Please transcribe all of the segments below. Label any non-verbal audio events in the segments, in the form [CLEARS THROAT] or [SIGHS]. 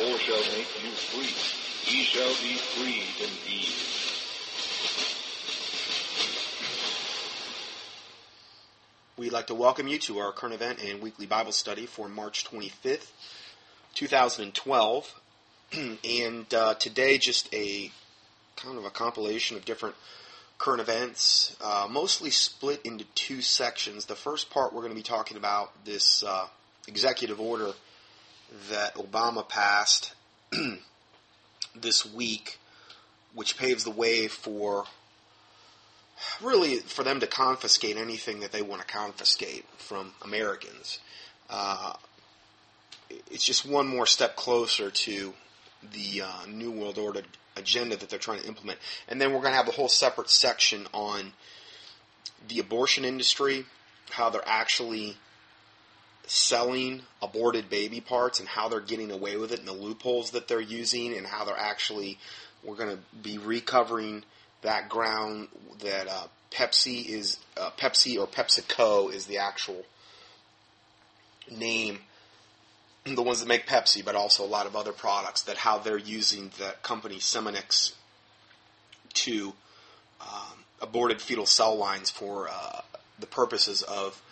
The shall make you free. Ye shall be free indeed. We'd like to welcome you to our current event and weekly Bible study for March 25th, 2012. [CLEARS THROAT] and uh, today, just a kind of a compilation of different current events, uh, mostly split into two sections. The first part, we're going to be talking about this uh, executive order that Obama passed [CLEARS THROAT] this week, which paves the way for really for them to confiscate anything that they want to confiscate from Americans. Uh, it's just one more step closer to the uh, New World Order agenda that they're trying to implement. And then we're going to have a whole separate section on the abortion industry, how they're actually selling aborted baby parts and how they're getting away with it and the loopholes that they're using and how they're actually we're going to be recovering that ground that uh, Pepsi is uh, Pepsi or PepsiCo is the actual name the ones that make Pepsi, but also a lot of other products, that how they're using the company Senomyx to um, aborted fetal cell lines for uh, the purposes of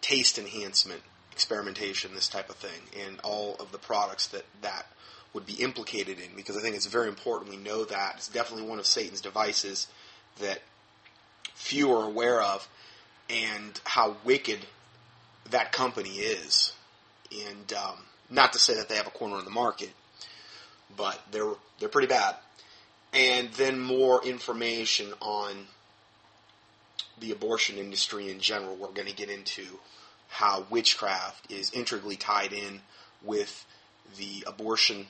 taste enhancement, experimentation, this type of thing, and all of the products that that would be implicated in. Because I think it's very important we know that it's definitely one of Satan's devices that few are aware of, and how wicked that company is and um, not to say that they have a corner in the market, but they're they're pretty bad. And then more information on the abortion industry in general. We're going to get into how witchcraft is integrally tied in with the abortion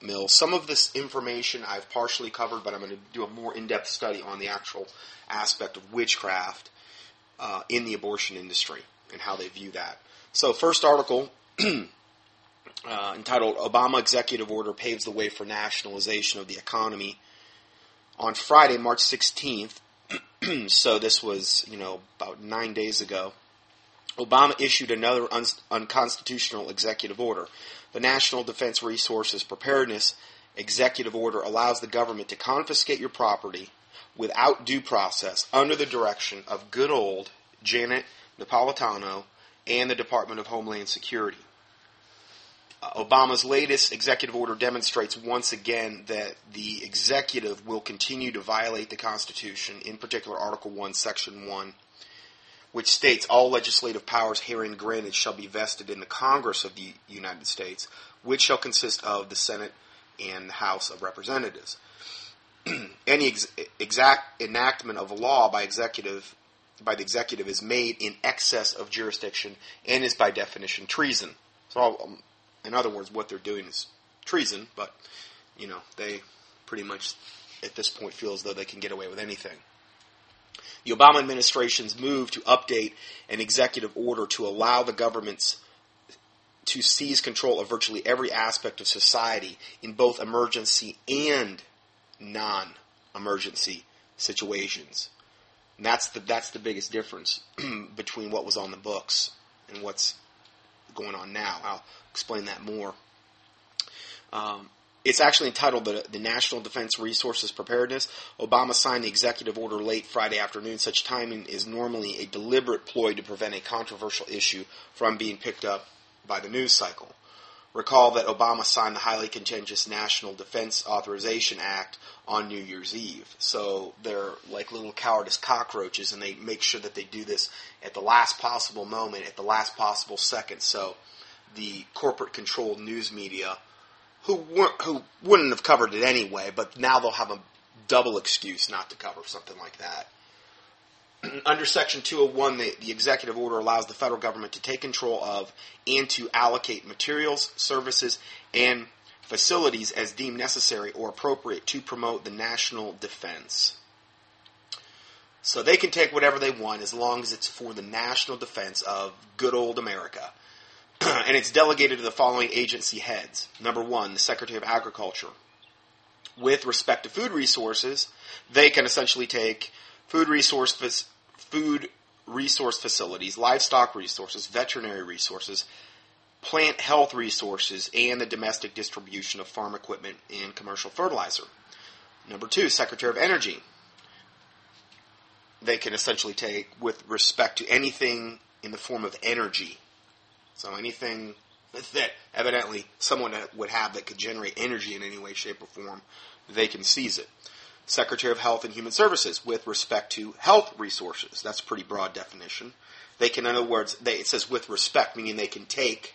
mill. Some of this information I've partially covered, but I'm going to do a more in-depth study on the actual aspect of witchcraft uh, in the abortion industry and how they view that. So, first article [CLEARS THROAT] uh, entitled Obama Executive Order Paves the Way for Nationalization of the Economy. On Friday, March 16th, [CLEARS THROAT] so this was, you know, about nine days ago, Obama issued another un- unconstitutional executive order. The National Defense Resources Preparedness Executive Order allows the government to confiscate your property without due process under the direction of good old Janet Napolitano and the Department of Homeland Security. Uh, Obama's latest executive order demonstrates once again that the executive will continue to violate the Constitution, in particular Article 1, Section 1, which states all legislative powers herein granted shall be vested in the Congress of the United States, which shall consist of the Senate and the House of Representatives. [CLEARS THROAT] Any ex- exact enactment of a law by executive by the executive is made in excess of jurisdiction and is by definition treason. So um, in other words, what they're doing is treason, but, you know, they pretty much at this point feel as though they can get away with anything. The Obama administration's move to update an executive order to allow the governments to seize control of virtually every aspect of society in both emergency and non emergency situations. And that's the that's the biggest difference [CLEARS THROAT] between what was on the books and what's going on now. I'll explain that more. Um, it's actually entitled the, the, National Defense Resources Preparedness. Obama signed the executive order late Friday afternoon. Such timing is normally a deliberate ploy to prevent a controversial issue from being picked up by the news cycle. Recall that Obama signed the highly contentious National Defense Authorization Act on New Year's Eve. So they're like little cowardice cockroaches, and they make sure that they do this at the last possible moment, at the last possible second. So the corporate controlled news media who weren't, who wouldn't have covered it anyway, but now they'll have a double excuse not to cover something like that. [CLEARS THROAT] Under Section 201, the, the executive order allows the federal government to take control of and to allocate materials, services, and facilities as deemed necessary or appropriate to promote the national defense. So they can take whatever they want as long as it's for the national defense of good old America. [CLEARS THROAT] and it's delegated to the following agency heads. Number one, the Secretary of Agriculture. With respect to food resources, they can essentially take food resource food resource facilities, livestock resources, veterinary resources, plant health resources, and the domestic distribution of farm equipment and commercial fertilizer. Number two, Secretary of Energy. They can essentially take with respect to anything in the form of energy. So anything that evidently someone would have that could generate energy in any way, shape, or form, they can seize it. Secretary of Health and Human Services with respect to health resources. That's a pretty broad definition. They can, in other words, they, it says with respect, meaning they can take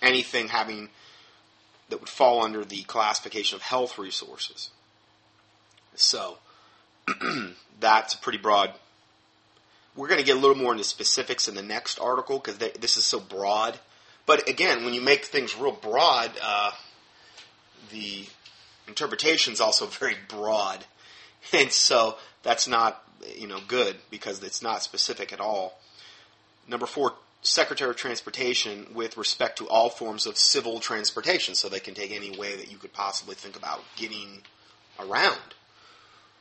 anything having that would fall under the classification of health resources. So [CLEARS THROAT] that's a pretty broad. We're going to get a little more into specifics in the next article because this is so broad. But again, when you make things real broad, uh, the interpretation is also [LAUGHS] very broad, and so that's not you know good because it's not specific at all. Number four, Secretary of Transportation with respect to all forms of civil transportation, so they can take any way that you could possibly think about getting around.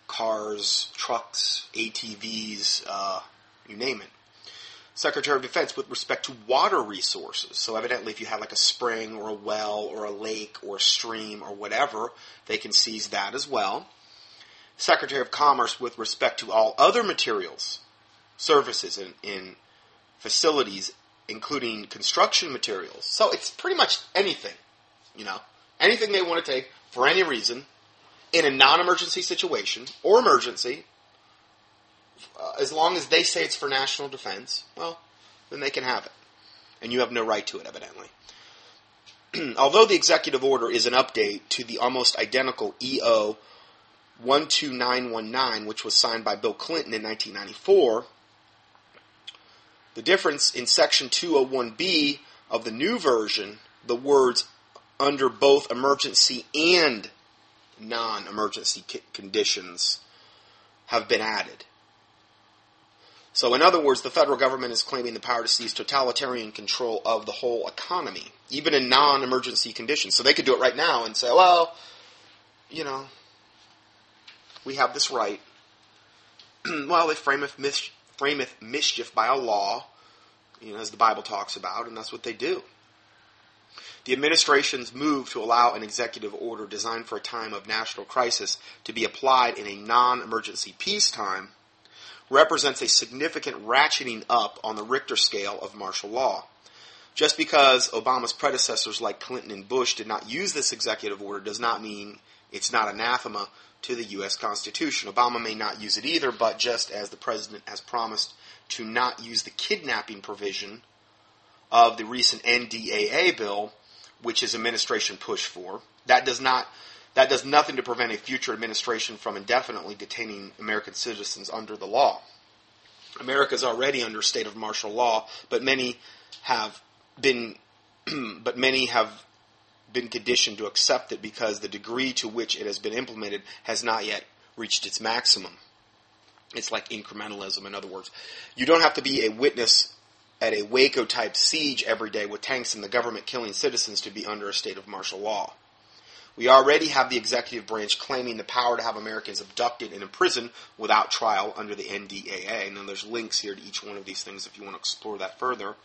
Cars, trucks, ATVs, uh, you name it. Secretary of Defense with respect to water resources. So evidently if you have like a spring or a well or a lake or a stream or whatever, they can seize that as well. Secretary of Commerce with respect to all other materials, services, and in facilities, including construction materials. So it's pretty much anything, you know, anything they want to take for any reason in a non-emergency situation or emergency uh, as long as they say it's for national defense, well, then they can have it. And you have no right to it, evidently. [CLEARS THROAT] Although the executive order is an update to the almost identical EO 12919, which was signed by Bill Clinton in 1994, the difference in Section 201B of the new version, the words under both emergency and non emergency conditions have been added. So, in other words, the federal government is claiming the power to seize totalitarian control of the whole economy, even in non emergency conditions. So they could do it right now and say, well, you know, we have this right. [CLEARS THROAT] well, they frameth, mis- frameth mischief by a law, you know, as the Bible talks about, and that's what they do. The administration's move to allow an executive order designed for a time of national crisis to be applied in a non emergency peacetime represents a significant ratcheting up on the Richter scale of martial law. Just because Obama's predecessors like Clinton and Bush did not use this executive order does not mean it's not anathema to the U.S. Constitution. Obama may not use it either, but just as the president has promised to not use the kidnapping provision of the recent NDAA bill, which his administration pushed for, that does not that does nothing to prevent a future administration from indefinitely detaining American citizens under the law. America is already under state of martial law, but many have been, [CLEARS THROAT] but many have been conditioned to accept it because the degree to which it has been implemented has not yet reached its maximum. It's like incrementalism, in other words. You don't have to be a witness at a Waco type siege every day with tanks and the government killing citizens to be under a state of martial law. We already have the executive branch claiming the power to have Americans abducted and imprisoned without trial under the NDAA. And then there's links here to each one of these things if you want to explore that further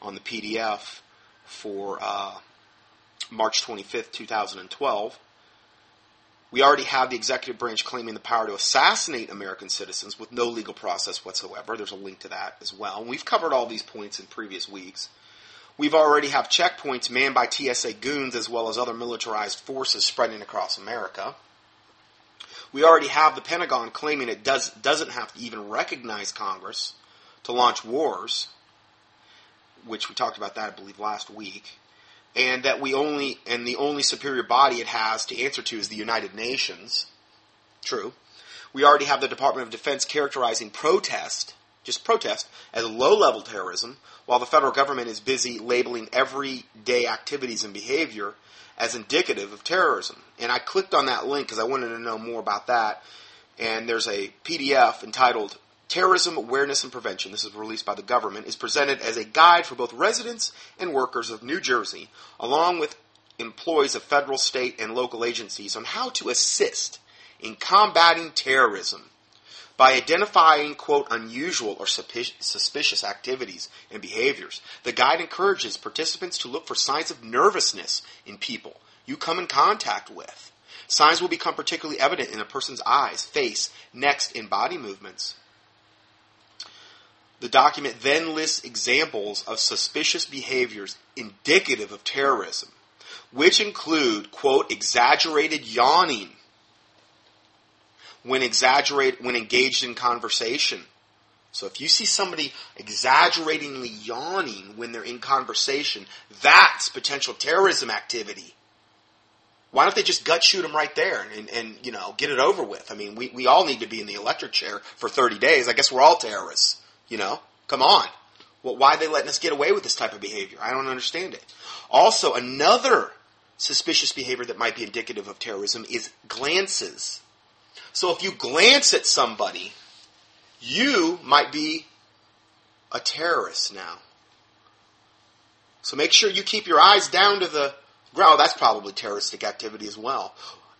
on the PDF for uh, March 25th, 2012. We already have the executive branch claiming the power to assassinate American citizens with no legal process whatsoever. There's a link to that as well. And we've covered all these points in previous weeks. We've already have checkpoints manned by TSA goons as well as other militarized forces spreading across America. We already have the Pentagon claiming it does, doesn't have to even recognize Congress to launch wars, which we talked about that, I believe, last week. And that we only, and the only superior body it has to answer to is the United Nations. True. We already have the Department of Defense characterizing protest just protest, as low level terrorism, while the federal government is busy labeling everyday activities and behavior as indicative of terrorism. And I clicked on that link because I wanted to know more about that. And there's a PDF entitled Terrorism Awareness and Prevention, this is released by the government, is presented as a guide for both residents and workers of New Jersey, along with employees of federal, state, and local agencies on how to assist in combating terrorism By identifying, quote, unusual or suspicious activities and behaviors, the guide encourages participants to look for signs of nervousness in people you come in contact with. Signs will become particularly evident in a person's eyes, face, neck, and body movements. The document then lists examples of suspicious behaviors indicative of terrorism, which include, quote, exaggerated yawning when exaggerate when engaged in conversation. So if you see somebody exaggeratingly yawning when they're in conversation, that's potential terrorism activity. Why don't they just gut shoot them right there and, and you know get it over with? I mean, we, we all need to be in the electric chair for 30 days. I guess we're all terrorists. You know, come on. Well, why are they letting us get away with this type of behavior? I don't understand it. Also, another suspicious behavior that might be indicative of terrorism is glances. So if you glance at somebody, you might be a terrorist now. So make sure you keep your eyes down to the ground. That's probably terroristic activity as well.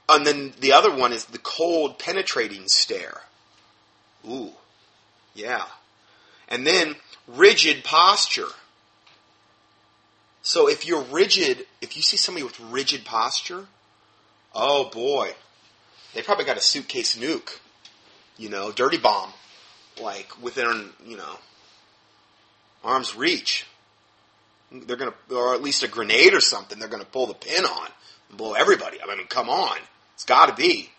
And then the other one is the cold, penetrating stare. Ooh, yeah. And then rigid posture. So if you're rigid, if you see somebody with rigid posture, oh boy, they probably got a suitcase nuke, you know, dirty bomb, like within, you know, arm's reach. They're gonna, or at least a grenade or something. They're gonna pull the pin on and blow everybody. I mean, come on, it's got to be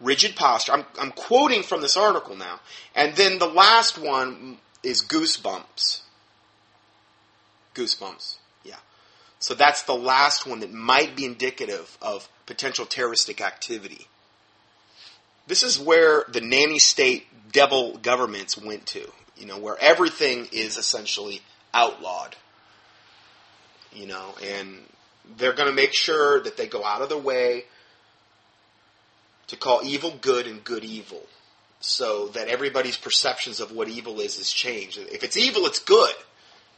rigid posture. I'm, I'm quoting from this article now, and then the last one is goosebumps. Goosebumps. Yeah. So that's the last one that might be indicative of potential terroristic activity. This is where the nanny state devil governments went to, you know, where everything is essentially outlawed. You know, and they're going to make sure that they go out of their way to call evil good and good evil so that everybody's perceptions of what evil is is changed. If it's evil, it's good.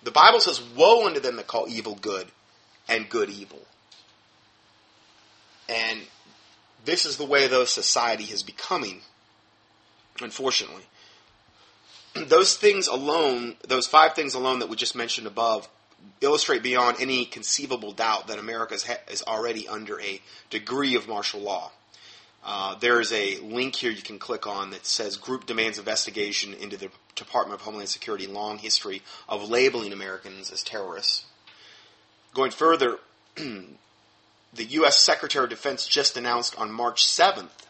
The Bible says, Woe unto them that call evil good and good evil. And this is the way though society is becoming, unfortunately. [CLEARS THROAT] Those things alone, those five things alone that we just mentioned above, illustrate beyond any conceivable doubt that America is, is already under a degree of martial law. Uh, there is a link here you can click on that says Group demands investigation into the Department of Homeland Security long history of labeling Americans as terrorists. Going further, [CLEARS THROAT] the U.S. Secretary of Defense just announced on March 7th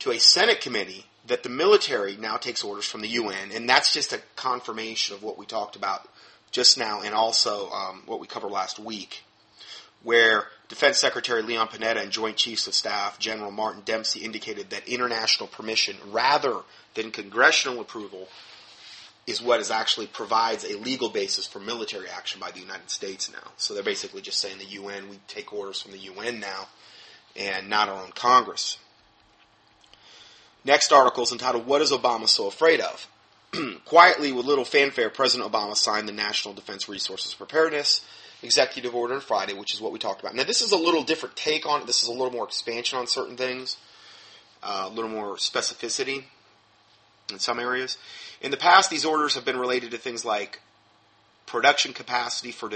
to a Senate committee that the military now takes orders from the UN, and that's just a confirmation of what we talked about just now and also um, what we covered last week, where Defense Secretary Leon Panetta and Joint Chiefs of Staff General Martin Dempsey indicated that international permission rather than congressional approval is what is actually provides a legal basis for military action by the United States now. So they're basically just saying the UN, we take orders from the UN now and not our own Congress. Next article is entitled What is Obama So Afraid of? [CLEARS THROAT] Quietly, with little fanfare, President Obama signed the National Defense Resources Preparedness executive order on Friday, which is what we talked about. Now, this is a little different take on it. This is a little more expansion on certain things, uh, a little more specificity in some areas. In the past, these orders have been related to things like production capacity for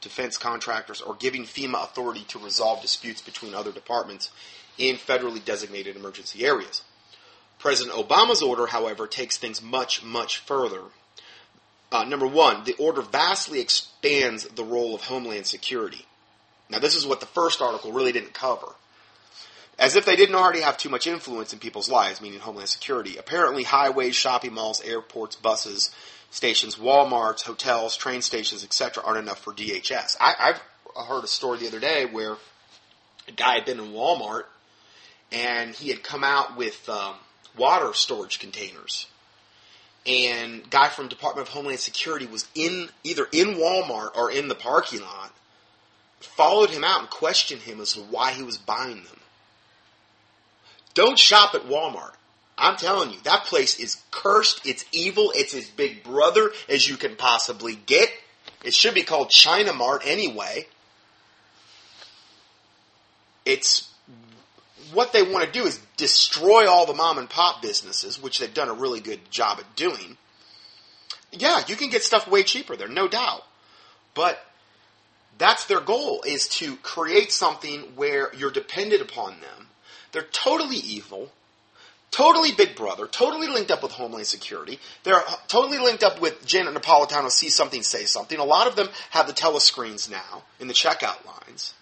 defense contractors or giving FEMA authority to resolve disputes between other departments in federally designated emergency areas. President Obama's order, however, takes things much, much further uh, number one, the order vastly expands the role of Homeland Security. Now, this is what the first article really didn't cover. As if they didn't already have too much influence in people's lives, meaning Homeland Security. Apparently, highways, shopping malls, airports, buses, stations, Walmarts, hotels, train stations, etc., aren't enough for DHS. I, I've heard a story the other day where a guy had been in Walmart and he had come out with um, water storage containers and guy from Department of Homeland Security was in either in Walmart or in the parking lot, followed him out and questioned him as to why he was buying them. Don't shop at Walmart. I'm telling you, that place is cursed. It's evil. It's as big brother as you can possibly get. It should be called China Mart anyway. It's what they want to do is destroy all the mom and pop businesses, which they've done a really good job at doing. Yeah, you can get stuff way cheaper there, no doubt. But that's their goal is to create something where you're dependent upon them. They're totally evil, totally Big Brother, totally linked up with Homeland Security. They're totally linked up with Janet Napolitano. See something, say something. A lot of them have the telescreens now in the checkout lines.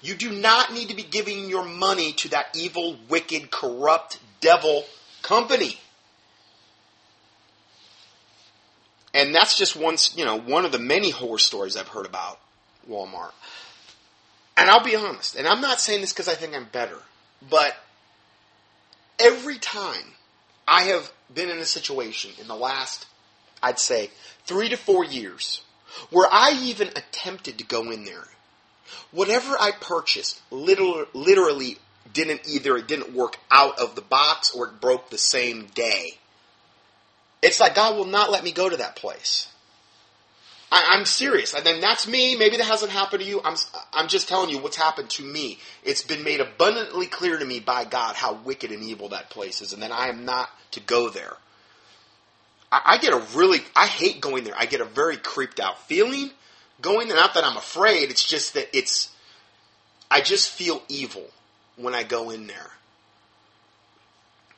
You do not need to be giving your money to that evil, wicked, corrupt, devil company. And that's just one, you know, one of the many horror stories I've heard about Walmart. And I'll be honest, and I'm not saying this because I think I'm better, but every time I have been in a situation in the last, I'd say, three to four years, where I even attempted to go in there, whatever I purchased literally didn't either it didn't work out of the box or it broke the same day. It's like God will not let me go to that place. I, am serious. And then that's me. Maybe that hasn't happened to you. I'm, I'm just telling you what's happened to me. It's been made abundantly clear to me by God how wicked and evil that place is, and then I am not to go there. I, I get a really, I hate going there. I get a very creeped out feeling going there. Not that I'm afraid. It's just that it's, I just feel evil when I go in there.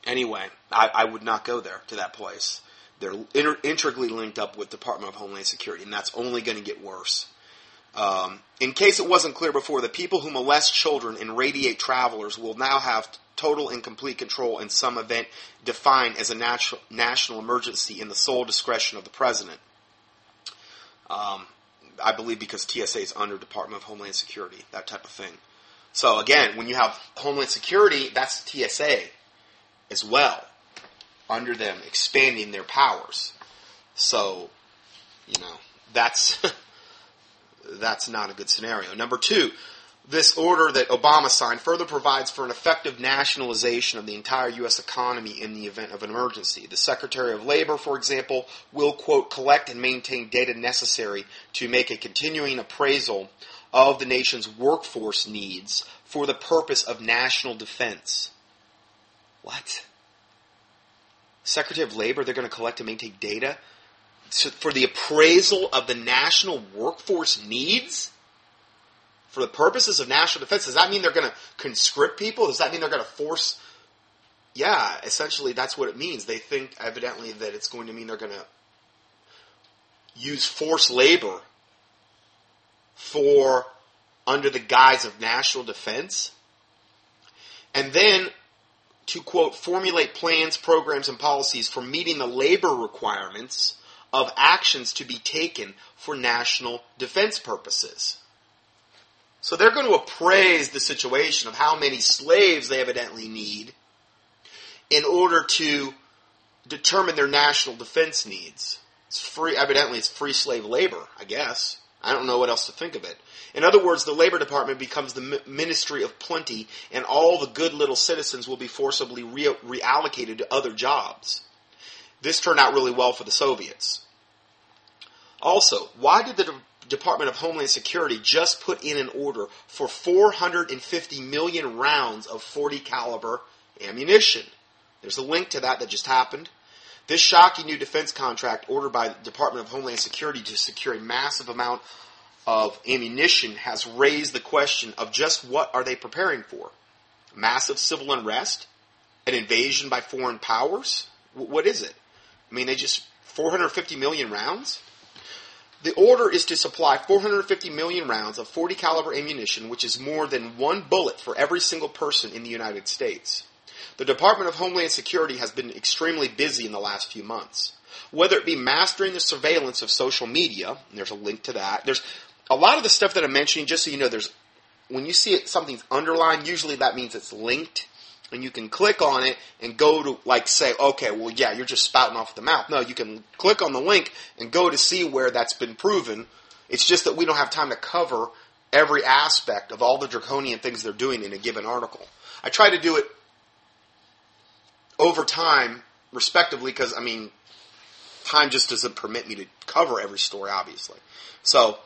Anyway, I, I would not go there to that place. They're inter- integrally linked up with Department of Homeland Security, and that's only going to get worse. Um, in case it wasn't clear before, the people who molest children and radiate travelers will now have total and complete control in some event defined as a natural, national emergency in the sole discretion of the president. Um, I believe because TSA is under Department of Homeland Security, that type of thing. So again, when you have Homeland Security, that's TSA as well under them, expanding their powers. So, you know, that's [LAUGHS] that's not a good scenario. Number two, this order that Obama signed further provides for an effective nationalization of the entire U.S. economy in the event of an emergency. The Secretary of Labor, for example, will, quote, collect and maintain data necessary to make a continuing appraisal of the nation's workforce needs for the purpose of national defense. What? Secretary of Labor, they're going to collect and maintain data for the appraisal of the national workforce needs for the purposes of national defense. Does that mean they're going to conscript people? Does that mean they're going to force? Yeah, essentially that's what it means. They think evidently that it's going to mean they're going to use forced labor for under the guise of national defense. And then to, quote, formulate plans, programs, and policies for meeting the labor requirements of actions to be taken for national defense purposes. So they're going to appraise the situation of how many slaves they evidently need in order to determine their national defense needs. It's free, evidently it's free slave labor, I guess. I don't know what else to think of it. In other words, the Labor Department becomes the ministry of plenty, and all the good little citizens will be forcibly re- reallocated to other jobs. This turned out really well for the Soviets. Also, why did the De- Department of Homeland Security just put in an order for 450 million rounds of 40 caliber ammunition? There's a link to that that just happened. This shocking new defense contract ordered by the Department of Homeland Security to secure a massive amount of ammunition has raised the question of just what are they preparing for? Massive civil unrest? An invasion by foreign powers? What is it? I mean, they just 450 million rounds? The order is to supply 450 million rounds of 40 caliber ammunition, which is more than one bullet for every single person in the United States. The Department of Homeland Security has been extremely busy in the last few months. Whether it be mastering the surveillance of social media, there's a link to that. There's a lot of the stuff that I'm mentioning, just so you know, there's when you see it, something's underlined, usually that means it's linked. And you can click on it and go to, like, say, okay, well, yeah, you're just spouting off the mouth. No, you can click on the link and go to see where that's been proven. It's just that we don't have time to cover every aspect of all the draconian things they're doing in a given article. I try to do it over time, respectively, because, I mean, time just doesn't permit me to cover every story, obviously. So,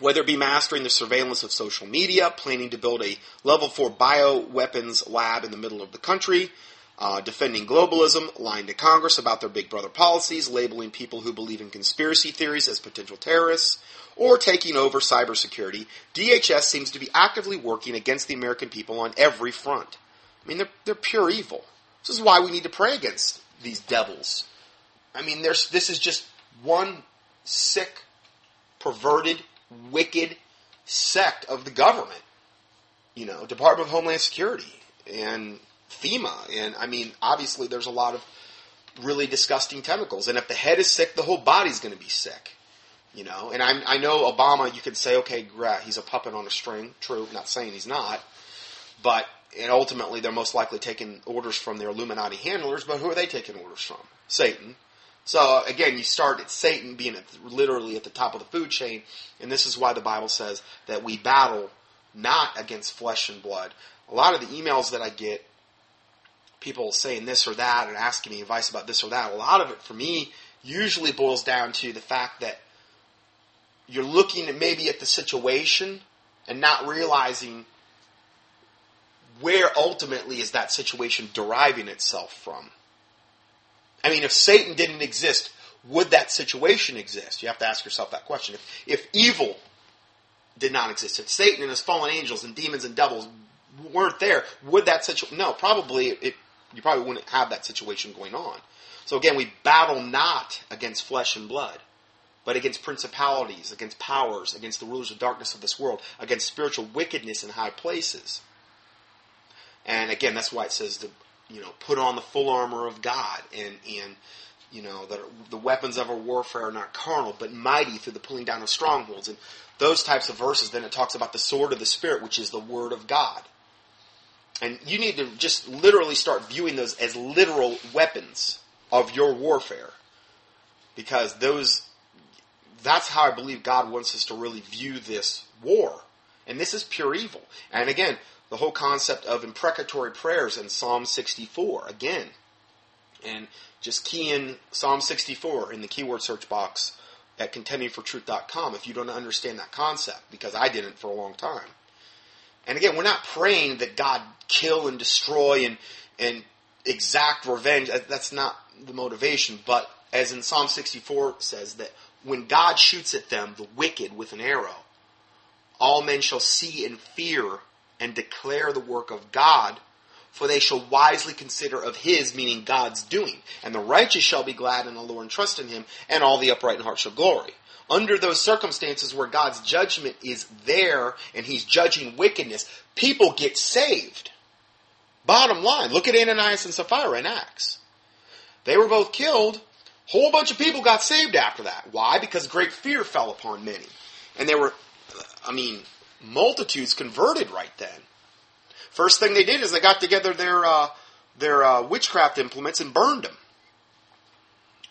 whether it be mastering the surveillance of social media, planning to build a level 4 bioweapons lab in the middle of the country, uh, defending globalism, lying to Congress about their big brother policies, labeling people who believe in conspiracy theories as potential terrorists, or taking over cybersecurity, DHS seems to be actively working against the American people on every front. I mean, they're, they're pure evil. This is why we need to pray against these devils. I mean, there's, this is just one sick, perverted, wicked sect of the government. You know, Department of Homeland Security and FEMA. And I mean, obviously, there's a lot of really disgusting chemicals. And if the head is sick, the whole body's going to be sick. You know, and I, I know Obama, you could say, okay, he's a puppet on a string. True, not saying he's not. But, and ultimately, they're most likely taking orders from their Illuminati handlers, but who are they taking orders from? Satan. So again, you start at Satan being at, literally at the top of the food chain, and this is why the Bible says that we battle not against flesh and blood. A lot of the emails that I get, people saying this or that and asking me advice about this or that, a lot of it for me usually boils down to the fact that you're looking maybe at the situation and not realizing where ultimately is that situation deriving itself from. I mean, if Satan didn't exist, would that situation exist? You have to ask yourself that question. If, if evil did not exist, if Satan and his fallen angels and demons and devils weren't there, would that situation? No, probably it, you probably wouldn't have that situation going on. So again, we battle not against flesh and blood, but against principalities, against powers, against the rulers of darkness of this world, against spiritual wickedness in high places. And again, that's why it says to you know put on the full armor of God and and you know that the weapons of our warfare are not carnal but mighty through the pulling down of strongholds and those types of verses. Then it talks about the sword of the spirit, which is the word of God. And you need to just literally start viewing those as literal weapons of your warfare. Because those that's how I believe God wants us to really view this war. And this is pure evil. And again, the whole concept of imprecatory prayers in Psalm 64 again. And just key in Psalm 64 in the keyword search box at contendingfortruth.com if you don't understand that concept, because I didn't for a long time. And again, we're not praying that God kill and destroy and, and exact revenge. That's not the motivation. But as in Psalm 64 says, that when God shoots at them, the wicked, with an arrow, all men shall see and fear and declare the work of God, for they shall wisely consider of his, meaning God's doing. And the righteous shall be glad in the Lord and trust in him, and all the upright in heart shall glory. Under those circumstances where God's judgment is there and he's judging wickedness, people get saved. Bottom line, look at Ananias and Sapphira in Acts. They were both killed. Whole bunch of people got saved after that. Why? Because great fear fell upon many. And they were, I mean, multitudes converted right then. First thing they did is they got together their uh, their uh, witchcraft implements and burned them.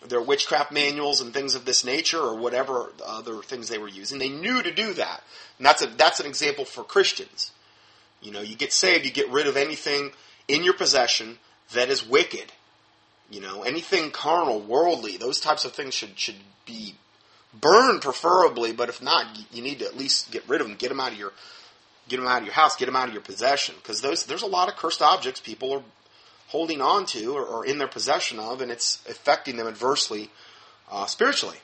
Their witchcraft manuals and things of this nature, or whatever other things they were using, they knew to do that. And that's a that's an example for Christians. You know, you get saved, you get rid of anything in your possession that is wicked. You know, anything carnal, worldly, those types of things should should be burned preferably, but if not, you need to at least get rid of them, get them out of your get them out of your house, get them out of your possession, because those there's a lot of cursed objects people are holding on to or, or in their possession of, and it's affecting them adversely uh, spiritually.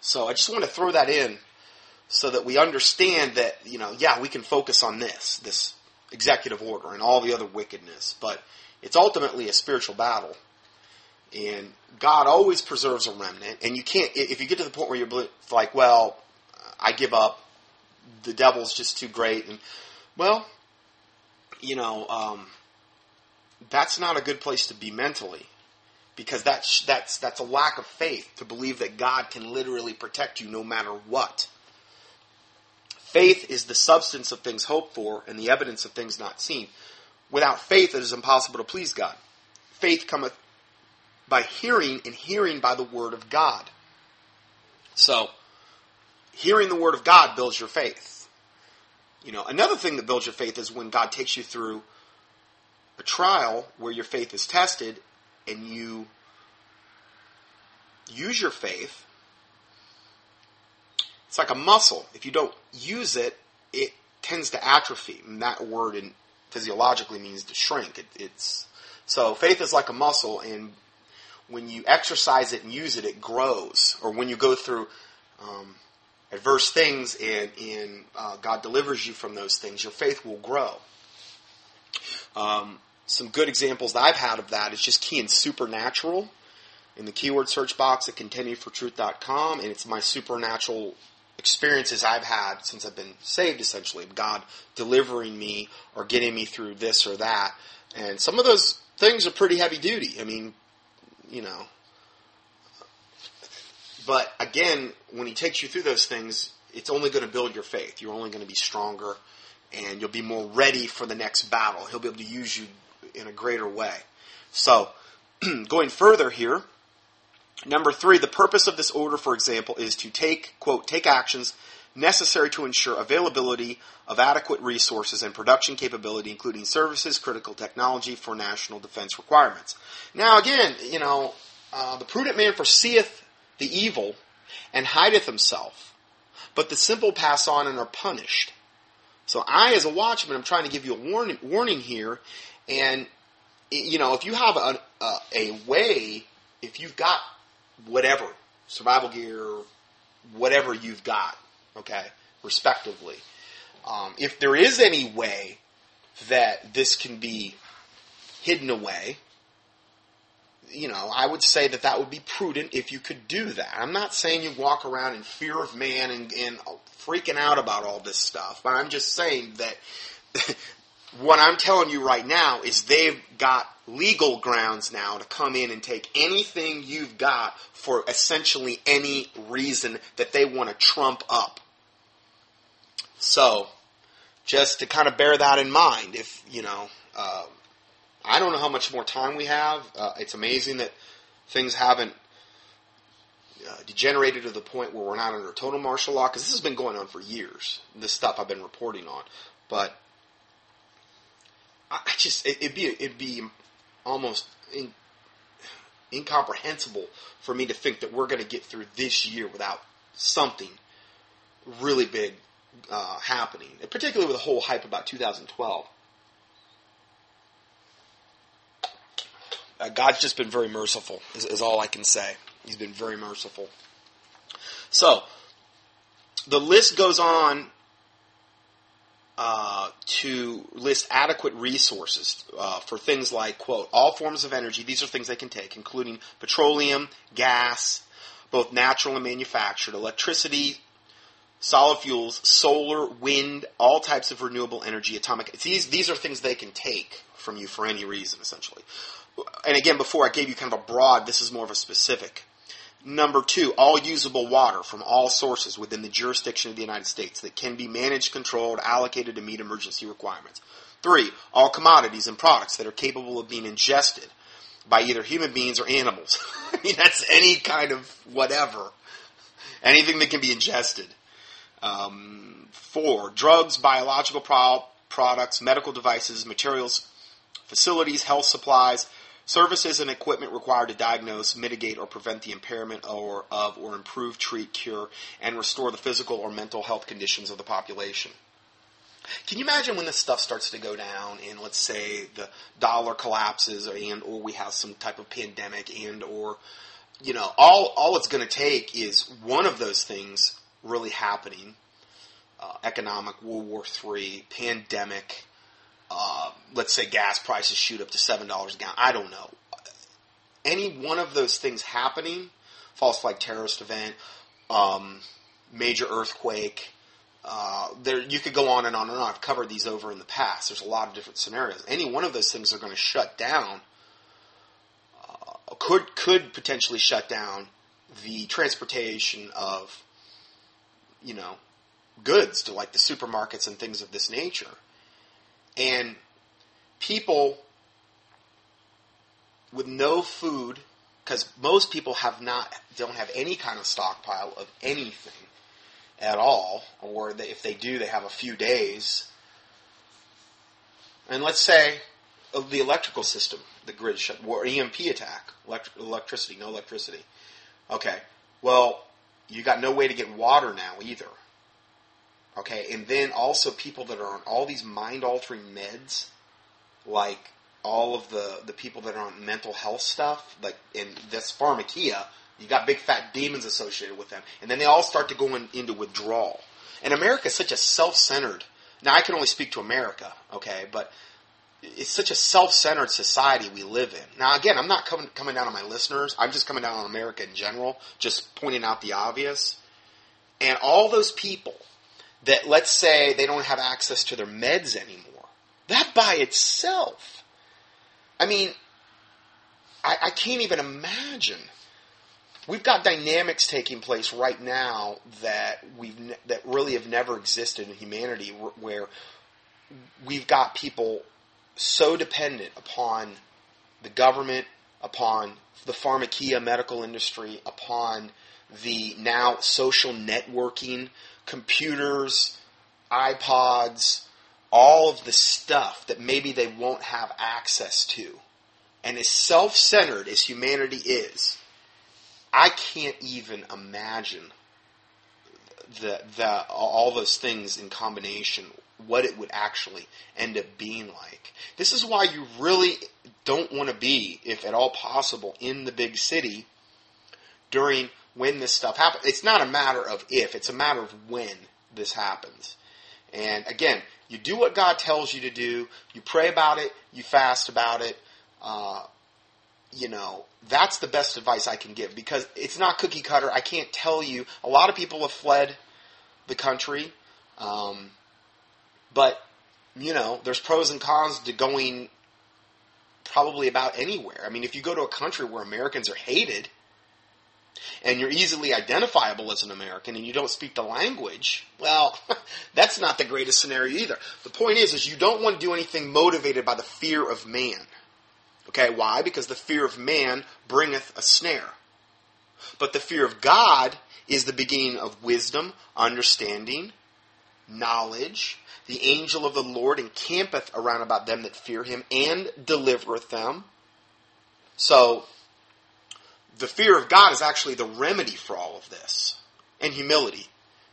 So I just want to throw that in so that we understand that you know, yeah, we can focus on this, this executive order, and all the other wickedness, but it's ultimately a spiritual battle and God always preserves a remnant. And you can't, if you get to the point where you're like, well, I give up, the devil's just too great. And, well, you know, um, that's not a good place to be mentally. Because that's, that's, that's a lack of faith to believe that God can literally protect you no matter what. Faith is the substance of things hoped for and the evidence of things not seen. Without faith, it is impossible to please God. Faith cometh by hearing, and hearing by the Word of God. So, hearing the Word of God builds your faith. You know, another thing that builds your faith is when God takes you through a trial where your faith is tested and you use your faith it's like a muscle. If you don't use it, it tends to atrophy. And that word in physiologically means to shrink. It, it's so faith is like a muscle, and when you exercise it and use it, it grows. Or when you go through um, adverse things and, and uh, God delivers you from those things, your faith will grow. Um, some good examples that I've had of that is just key in supernatural in the keyword search box at contendingfortruth.com, and it's my supernatural experiences I've had since I've been saved, essentially. Of God delivering me or getting me through this or that. And some of those things are pretty heavy duty. I mean, you know. But again, when He takes you through those things, it's only going to build your faith. You're only going to be stronger and you'll be more ready for the next battle. He'll be able to use you in a greater way. So, [CLEARS THROAT] going further here, Number three, the purpose of this order, for example, is to take, quote, take actions necessary to ensure availability of adequate resources and production capability, including services, critical technology for national defense requirements. Now, again, you know, uh, the prudent man foreseeth the evil and hideth himself, but the simple pass on and are punished. So I, as a watchman, I'm trying to give you a warning, warning here, and you know, if you have a, a, a way, if you've got whatever survival gear, whatever you've got, okay, respectively. Um, if there is any way that this can be hidden away, you know, I would say that that would be prudent if you could do that. I'm not saying you walk around in fear of man and, and freaking out about all this stuff, but I'm just saying that [LAUGHS] what I'm telling you right now is they've got legal grounds now to come in and take anything you've got for essentially any reason that they want to trump up. So, just to kind of bear that in mind, if, you know, uh, I don't know how much more time we have. Uh, it's amazing that things haven't uh, degenerated to the point where we're not under total martial law, because this has been going on for years, this stuff I've been reporting on. But I just, it, would be, it'd be almost in, incomprehensible for me to think that we're going to get through this year without something really big uh, happening, particularly with the whole hype about 2012. Uh, God's just been very merciful, is, is all I can say. He's been very merciful. So, the list goes on uh, to list adequate resources uh, for things like, quote, all forms of energy. These are things they can take, including petroleum, gas, both natural and manufactured, electricity, solid fuels, solar, wind, all types of renewable energy, atomic. These, these are things they can take from you for any reason, essentially. And again, before I gave you kind of a broad, this is more of a specific. Number two, all usable water from all sources within the jurisdiction of the United States that can be managed, controlled, allocated to meet emergency requirements. Three, all commodities and products that are capable of being ingested by either human beings or animals. [LAUGHS] I mean, that's any kind of whatever. Anything that can be ingested. Um, four, drugs, biological pro- products, medical devices, materials, facilities, health supplies, Services and equipment required to diagnose, mitigate, or prevent the impairment or of or improve, treat, cure, and restore the physical or mental health conditions of the population. Can you imagine when this stuff starts to go down and let's say the dollar collapses and or we have some type of pandemic and or you know all all it's going to take is one of those things really happening uh, economic World War III pandemic uh, let's say gas prices shoot up to seven dollars a gallon. I don't know. Any one of those things happening, false flag terrorist event, um, major earthquake. Uh, there, you could go on and on and on. I've covered these over in the past. There's a lot of different scenarios. Any one of those things are going to shut down. Uh, could could potentially shut down the transportation of, you know, goods to like the supermarkets and things of this nature. And people with no food, because most people have not, don't have any kind of stockpile of anything at all, or if they do, they have a few days. And let's say of the electrical system, the grid shut, or EMP attack, elect- electricity, no electricity. Okay, well, You got no way to get water now either. Okay, and then also people that are on all these mind altering meds, like all of the, the people that are on mental health stuff, like in this pharmakeia, you got big fat demons associated with them. And then they all start to go in, into withdrawal. And America is such a self centered, now I can only speak to America, okay, but it's such a self-centered society we live in. Now, again, I'm not coming coming down on my listeners. I'm just coming down on America in general, just pointing out the obvious. And all those people that, let's say, they don't have access to their meds anymore, that by itself, I mean, I, I can't even imagine. We've got dynamics taking place right now that we've ne- that really have never existed in humanity, where we've got people so dependent upon the government, upon the pharmakeia medical industry, upon the now social networking, computers, iPods, all of the stuff that maybe they won't have access to. And as self centered as humanity is, I can't even imagine the, the, all those things in combination what it would actually end up being like. This is why you really don't want to be, if at all possible, in the big city during when this stuff happens. It's not a matter of if, it's a matter of when this happens. And again, you do what God tells you to do, you pray about it, you fast about it. Uh, you know, that's the best advice I can give because it's not cookie cutter. I can't tell you. A lot of people have fled the country. Um, but, you know, there's pros and cons to going probably about anywhere. I mean, if you go to a country where Americans are hated and you're easily identifiable as an American and you don't speak the language, well, [LAUGHS] that's not the greatest scenario either. The point is, is you don't want to do anything motivated by the fear of man. Okay, why? Because the fear of man bringeth a snare. But the fear of God is the beginning of wisdom, understanding, knowledge, the angel of the Lord encampeth around about them that fear him and delivereth them. So, the fear of God is actually the remedy for all of this. And humility.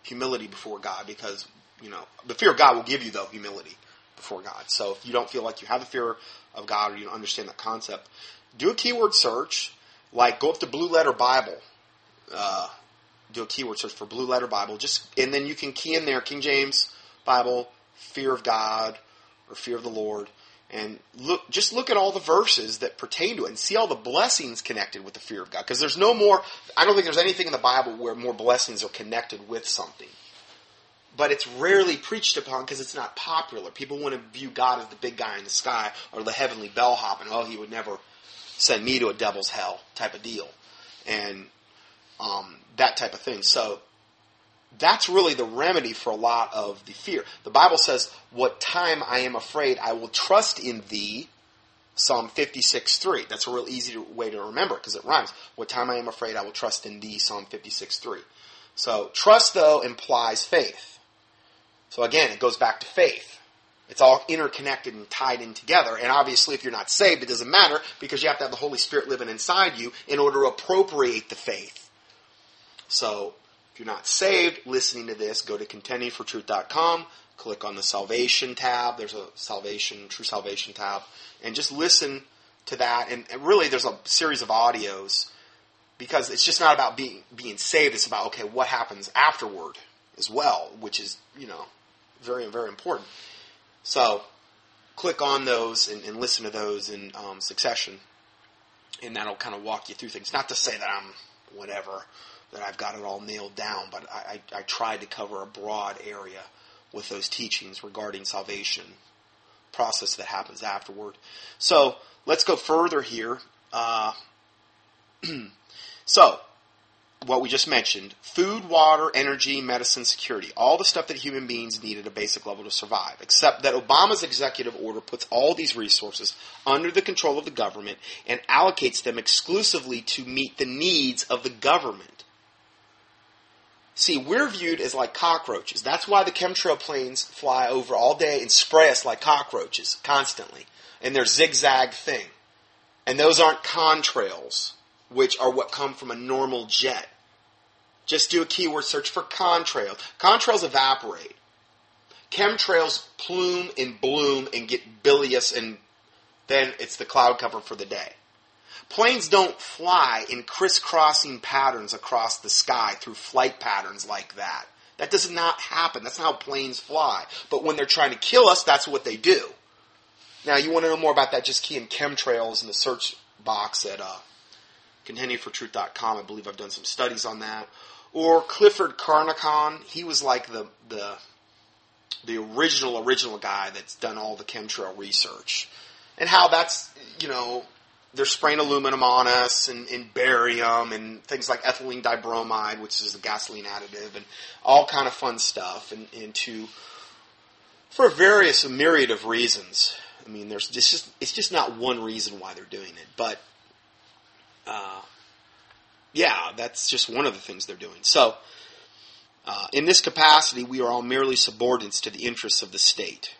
Humility before God, because, you know, the fear of God will give you, though, humility before God. So, if you don't feel like you have the fear of God or you don't understand that concept, do a keyword search. Like, go up to Blue Letter Bible. Uh, do a keyword search for Blue Letter Bible. Just and then you can key in there King James Bible, fear of God or fear of the Lord, and look just look at all the verses that pertain to it and see all the blessings connected with the fear of God. Because there's no more I don't think there's anything in the Bible where more blessings are connected with something. But it's rarely preached upon because it's not popular. People want to view God as the big guy in the sky or the heavenly bellhop, and oh, he would never send me to a devil's hell type of deal, and um, that type of thing. So that's really the remedy for a lot of the fear. The Bible says, What time I am afraid, I will trust in thee. Psalm 56 3. That's a real easy way to remember because it rhymes. What time I am afraid, I will trust in thee. Psalm 56 3. So, trust, though, implies faith. So, again, it goes back to faith. It's all interconnected and tied in together. And obviously, if you're not saved, it doesn't matter because you have to have the Holy Spirit living inside you in order to appropriate the faith. So, if you're not saved, listening to this, go to contendingfortruth.com, click on the salvation tab. There's a salvation, true salvation tab, and just listen to that. And, and really, there's a series of audios because it's just not about being being saved. It's about okay, what happens afterward as well, which is you know very very important. So click on those and, and listen to those in um, succession, and that'll kind of walk you through things. Not to say that I'm whatever that I've got it all nailed down, but I, I, I tried to cover a broad area with those teachings regarding salvation process that happens afterward. So let's go further here. Uh, [CLEARS THROAT] so, what we just mentioned food, water, energy, medicine, security, all the stuff that human beings need at a basic level to survive, except that Obama's executive order puts all these resources under the control of the government and allocates them exclusively to meet the needs of the government. See, we're viewed as like cockroaches. That's why the chemtrail planes fly over all day and spray us like cockroaches constantly in their zigzag thing. And those aren't contrails, which are what come from a normal jet. Just do a keyword search for contrails. Contrails evaporate. Chemtrails plume and bloom and get bilious, and then it's the cloud cover for the day. Planes don't fly in crisscrossing patterns across the sky through flight patterns like that. That does not happen. That's not how planes fly. But when they're trying to kill us, that's what they do. Now, you want to know more about that, just key in chemtrails in the search box at uh, contendingfortruth.com. I believe I've done some studies on that. Or Clifford Carnicom. He was like the, the, the original, original guy that's done all the chemtrail research. And how that's, you know, they're spraying aluminum on us and, and barium and things like ethylene dibromide, which is the gasoline additive, and all kind of fun stuff. And, and to, for various a myriad of reasons. I mean, there's just it's just not one reason why they're doing it, but uh, yeah, that's just one of the things they're doing. So, uh, in this capacity, we are all merely subordinates to the interests of the state.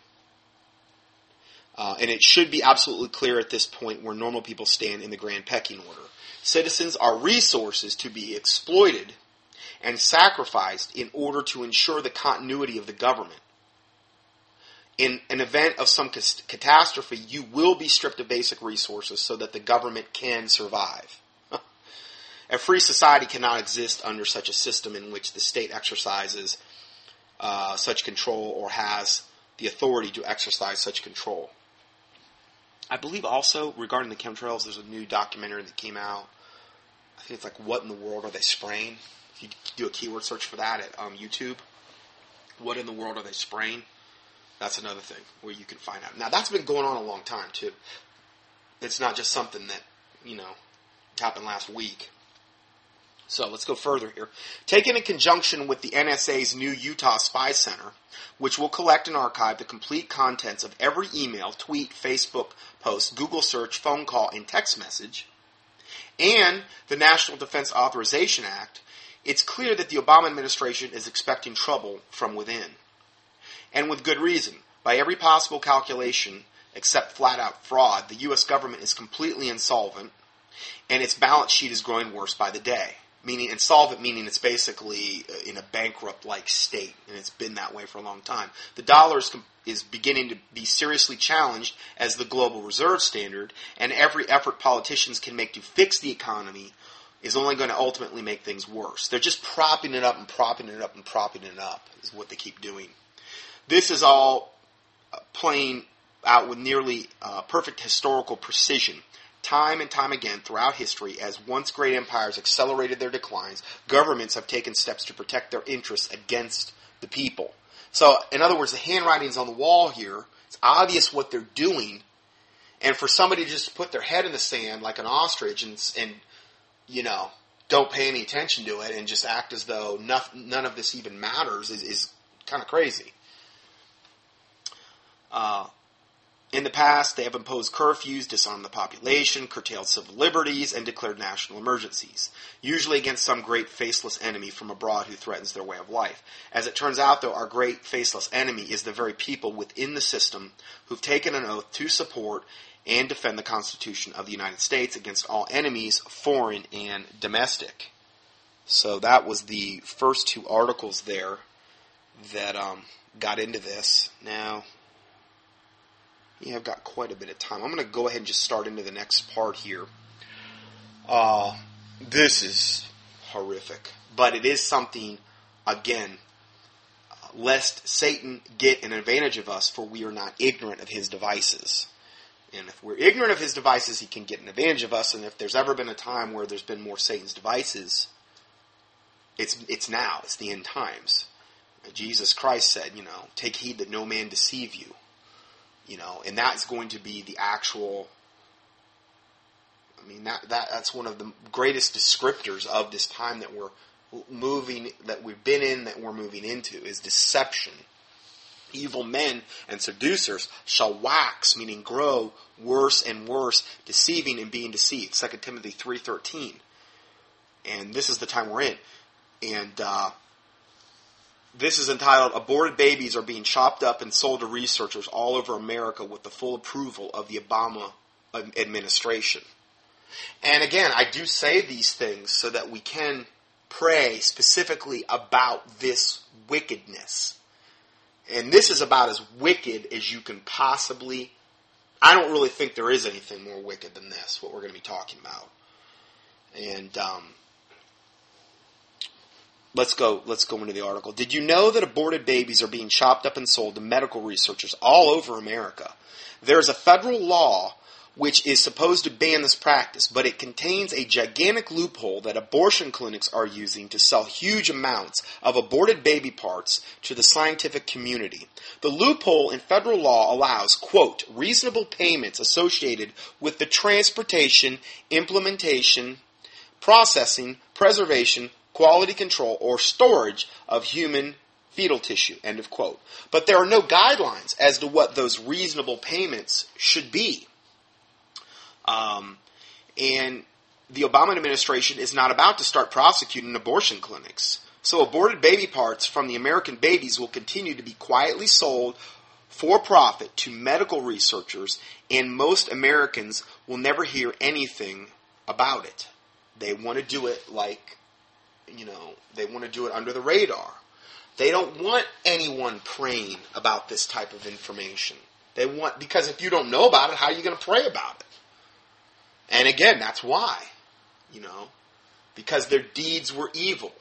Uh, and it should be absolutely clear at this point where normal people stand in the grand pecking order. Citizens are resources to be exploited and sacrificed in order to ensure the continuity of the government. In an event of some catastrophe, you will be stripped of basic resources so that the government can survive. [LAUGHS] a free society cannot exist under such a system in which the state exercises uh, such control or has the authority to exercise such control. I believe also regarding the chemtrails, there's a new documentary that came out. I think it's like "What in the world are they spraying?" If you do a keyword search for that at um, YouTube, "What in the world are they spraying?" That's another thing where you can find out. Now that's been going on a long time too. It's not just something that you know happened last week. So let's go further here. Taken in conjunction with the NSA's new Utah Spy Center, which will collect and archive the complete contents of every email, tweet, Facebook post, Google search, phone call, and text message, and the National Defense Authorization Act, it's clear that the Obama administration is expecting trouble from within. And with good reason. By every possible calculation, except flat out fraud, the U.S. government is completely insolvent, and its balance sheet is growing worse by the day meaning insolvent meaning it's basically uh, in a bankrupt like state and it's been that way for a long time. The dollar is, is beginning to be seriously challenged as the global reserve standard and every effort politicians can make to fix the economy is only going to ultimately make things worse. They're just propping it up and propping it up and propping it up is what they keep doing. This is all uh, playing out with nearly uh, perfect historical precision Time and time again throughout history, as once great empires accelerated their declines, governments have taken steps to protect their interests against the people. So, in other words, the handwriting's on the wall here. It's obvious what they're doing. And for somebody to just put their head in the sand like an ostrich and, and you know, don't pay any attention to it and just act as though none of this even matters is, is kind of crazy. Uh, in the past, they have imposed curfews, disarmed the population, curtailed civil liberties, and declared national emergencies, usually against some great faceless enemy from abroad who threatens their way of life. As it turns out, though, our great faceless enemy is the very people within the system who've taken an oath to support and defend the Constitution of the United States against all enemies, foreign and domestic. So that was the first two articles there that um, got into this. Now, yeah, I've got quite a bit of time. I'm going to go ahead and just start into the next part here. Uh, this is horrific, but it is something, again, lest Satan get an advantage of us, for we are not ignorant of his devices. And if we're ignorant of his devices, he can get an advantage of us. And if there's ever been a time where there's been more Satan's devices, it's it's now. It's the end times. Jesus Christ said, you know, take heed that no man deceive you you know, and that's going to be the actual. I mean that that that's one of the greatest descriptors of this time that we're moving that we've been in that we're moving into is deception. Evil men and seducers shall wax, meaning grow worse and worse, deceiving and being deceived. 2 Timothy three thirteen, and this is the time we're in. And uh, this is entitled Aborted Babies Are Being Chopped Up and Sold to Researchers All Over America with the Full Approval of the Obama Administration. And again, I do say these things so that we can pray specifically about this wickedness. And this is about as wicked as you can possibly. I don't really think there is anything more wicked than this, what we're going to be talking about. And um, let's go. Let's go into the article. Did you know that aborted babies are being chopped up and sold to medical researchers all over America? There's a federal law which is supposed to ban this practice, but it contains a gigantic loophole that abortion clinics are using to sell huge amounts of aborted baby parts to the scientific community. The loophole in federal law allows, quote, reasonable payments associated with the transportation, implementation, processing, preservation, quality control, or storage of human fetal tissue, end of quote. But there are no guidelines as to what those reasonable payments should be. Um, and the Obama administration is not about to start prosecuting abortion clinics. So aborted baby parts from the American babies will continue to be quietly sold for profit to medical researchers, and most Americans will never hear anything about it. They want to do it like, you know, they want to do it under the radar. They don't want anyone praying about this type of information. They want, because if you don't know about it, how are you going to pray about it? And again, that's why, you know, because their deeds were evil.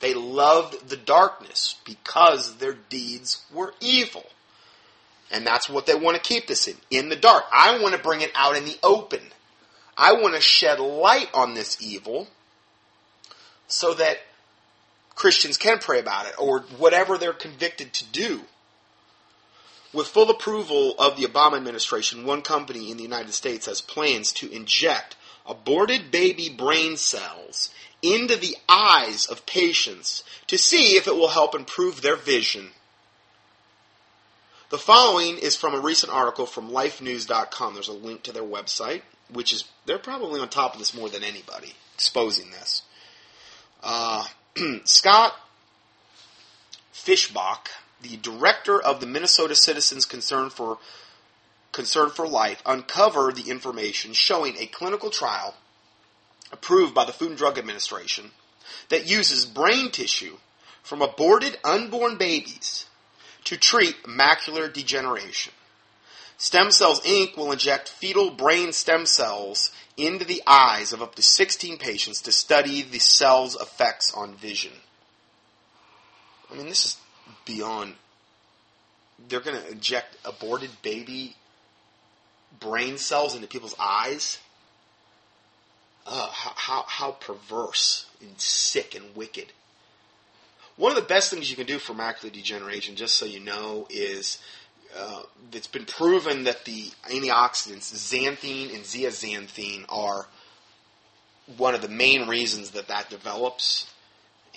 They loved the darkness because their deeds were evil. And that's what they want to keep this in, in the dark. I want to bring it out in the open. I want to shed light on this evil so that Christians can pray about it or whatever they're convicted to do. With full approval of the Obama administration, one company in the United States has plans to inject aborted baby brain cells into the eyes of patients to see if it will help improve their vision. The following is from a recent article from lifenews.com. There's a link to their website, which is, they're probably on top of this more than anybody, exposing this. Uh, [CLEARS THROAT] Scott Fischbach, the director of the Minnesota Citizens Concern for Concern for Life, uncovered the information showing a clinical trial approved by the Food and Drug Administration that uses brain tissue from aborted unborn babies to treat macular degeneration. Stem Cells Inc. will inject fetal brain stem cells into the eyes of up to 16 patients to study the cell's effects on vision. I mean, this is beyond. They're going to inject aborted baby brain cells into people's eyes. Uh, how, how, how perverse and sick and wicked. One of the best things you can do for macular degeneration, just so you know, is uh, it's been proven that the antioxidants xanthine and zeaxanthin are one of the main reasons that that develops.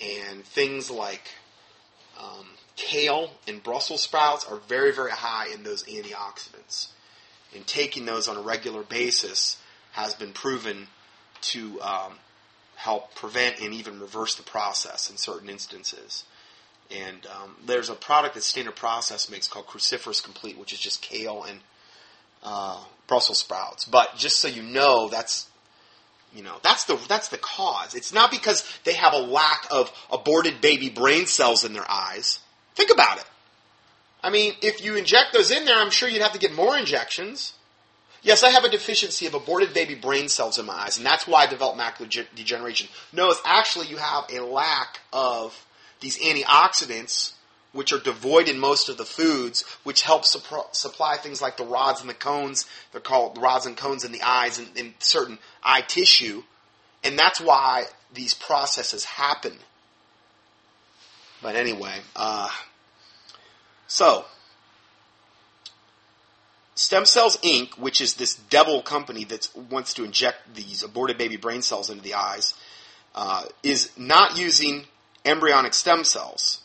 And things like um, kale and Brussels sprouts are very, very high in those antioxidants. And taking those on a regular basis has been proven to um, help prevent and even reverse the process in certain instances. And um, there's a product that Standard Process makes called Cruciferous Complete, which is just kale and uh, Brussels sprouts. But just so you know, that's you know that's the that's the cause. It's not because they have a lack of aborted baby brain cells in their eyes. Think about it. I mean, if you inject those in there, I'm sure you'd have to get more injections. Yes, I have a deficiency of aborted baby brain cells in my eyes, and that's why I developed macular degeneration. No, it's actually you have a lack of these antioxidants, which are devoid in most of the foods, which help supply things like the rods and the cones. They're called rods and cones in the eyes and in certain eye tissue. And that's why these processes happen. But anyway, uh, so Stem Cells Inc., which is this devil company that wants to inject these aborted baby brain cells into the eyes, uh, is not using embryonic stem cells.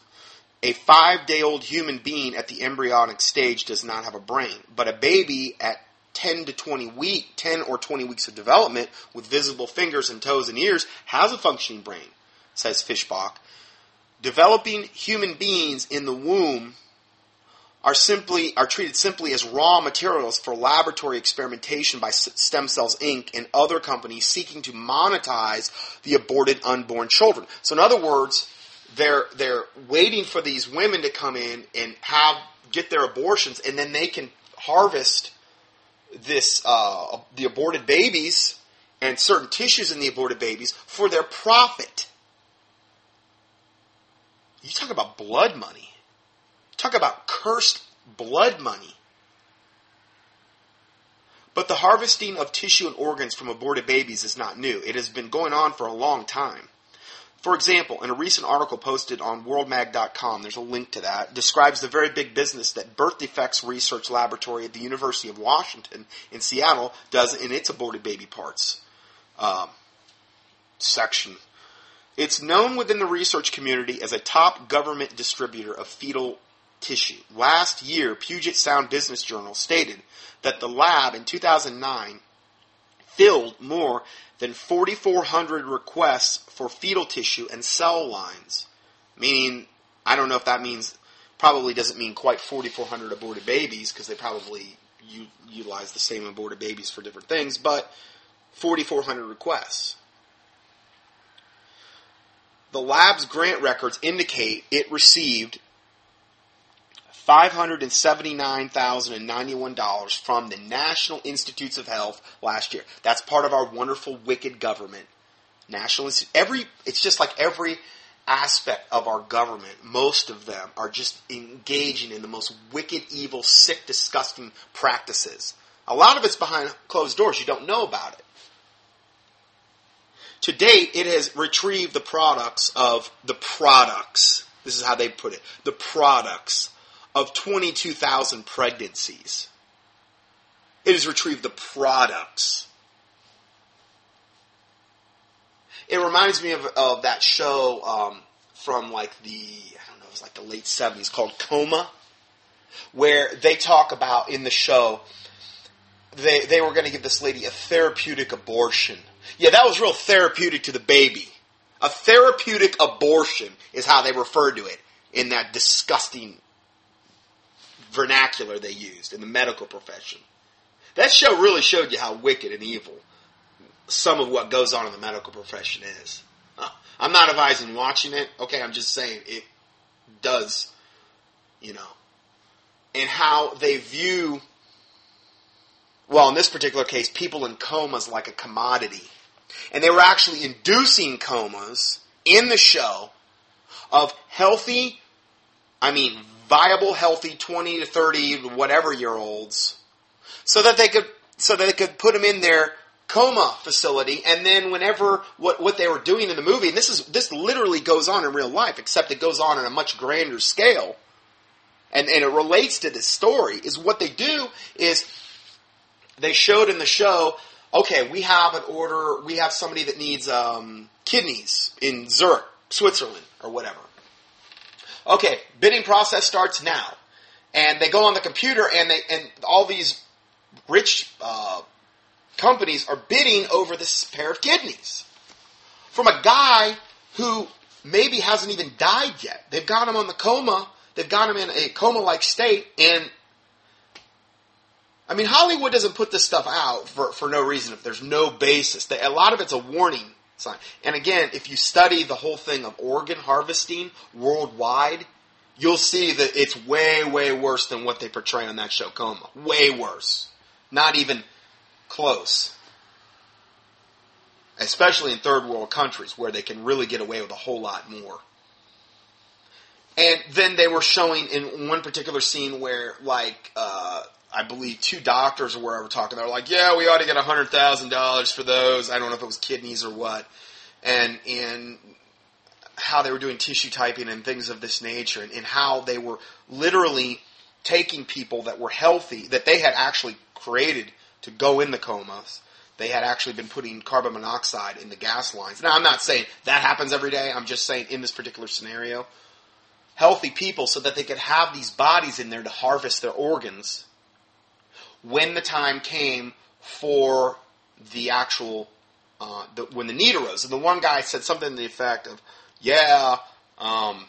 A five day old human being at the embryonic stage does not have a brain, but a baby at 10 to 20 week, 10 or 20 weeks of development with visible fingers and toes and ears has a functioning brain, says Fischbach. Developing human beings in the womb are simply are treated simply as raw materials for laboratory experimentation by Stem Cells Inc. and other companies seeking to monetize the aborted unborn children. So, in other words, they're they're waiting for these women to come in and have get their abortions, and then they can harvest this uh, the aborted babies and certain tissues in the aborted babies for their profit. You talk about blood money. Talk about cursed blood money. But the harvesting of tissue and organs from aborted babies is not new. It has been going on for a long time. For example, in a recent article posted on worldmag.com, there's a link to that, describes the very big business that Birth Defects Research Laboratory at the University of Washington in Seattle does in its aborted baby parts um, section. It's known within the research community as a top government distributor of fetal tissue. Last year, Puget Sound Business Journal stated that the lab in 2009 filled more than 4,400 requests for fetal tissue and cell lines. Meaning, I don't know if that means, probably doesn't mean quite 4,400 aborted babies, because they probably u- utilize the same aborted babies for different things, but 4,400 requests. The lab's grant records indicate it received $579,091 from the National Institutes of Health last year. That's part of our wonderful, wicked government. National Institute, every, it's just like every aspect of our government, most of them are just engaging in the most wicked, evil, sick, disgusting practices. A lot of it's behind closed doors. You don't know about it. To date, it has retrieved the products of the products. This is how they put it. The products of 22,000 pregnancies. It has retrieved the products. It reminds me of, of that show um, from like the, I don't know, it was like the late 70s called Coma, where they talk about in the show, they, they were going to give this lady a therapeutic abortion. Yeah, that was real therapeutic to the baby. A therapeutic abortion is how they referred to it in that disgusting vernacular they used in the medical profession. That show really showed you how wicked and evil some of what goes on in the medical profession is. I'm not advising watching it. Okay, I'm just saying it does, you know, and how they view, well, in this particular case, people in comas like a commodity. And they were actually inducing comas in the show of healthy, I mean, viable, healthy 20 to 30, whatever year olds, so that they could, so that they could put them in their coma facility, and then whenever what what they were doing in the movie, and this is this literally goes on in real life, except it goes on on a much grander scale, and and it relates to this story. Is what they do is they showed in the show. Okay, we have an order. We have somebody that needs um, kidneys in Zurich, Switzerland, or whatever. Okay, bidding process starts now, and they go on the computer, and they and all these rich uh, companies are bidding over this pair of kidneys from a guy who maybe hasn't even died yet. They've got him on the coma. They've got him in a coma-like state, and I mean, Hollywood doesn't put this stuff out for, for no reason if there's no basis. They, a lot of it's a warning sign. And again, if you study the whole thing of organ harvesting worldwide, you'll see that it's way, way worse than what they portray on that show, Coma. Way worse. Not even close. Especially in third world countries where they can really get away with a whole lot more. And then they were showing in one particular scene where, like, uh, I believe two doctors or wherever talking. They were like, "Yeah, we ought to get hundred thousand dollars for those." I don't know if it was kidneys or what, and and how they were doing tissue typing and things of this nature, and, and how they were literally taking people that were healthy that they had actually created to go in the comas. They had actually been putting carbon monoxide in the gas lines. Now, I'm not saying that happens every day. I'm just saying in this particular scenario, healthy people so that they could have these bodies in there to harvest their organs when the time came for the actual uh, the, when the need arose. And the one guy said something to the effect of, "Yeah, um,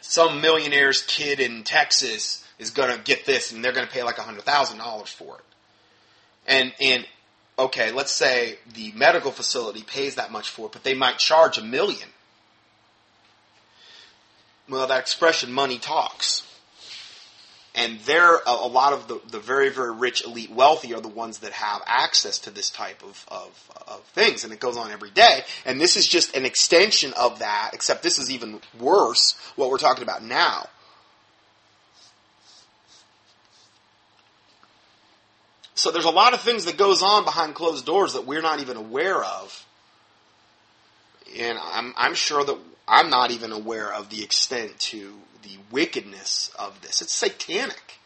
some millionaire's kid in Texas is going to get this, and they're going to pay like hundred thousand dollars for it. And and okay, let's say the medical facility pays that much for it, but they might charge a million. Well, that expression "money talks." And they're a, a, lot of the, the very very rich elite wealthy are the ones that have access to this type of, of, of things and it goes on every day. And this is just an extension of that except this is even worse what we're talking about now. So there's a lot of things that goes on behind closed doors that we're not even aware of. And i'm, I'm sure that i'm not even aware of the extent to the wickedness of this. It's satanic.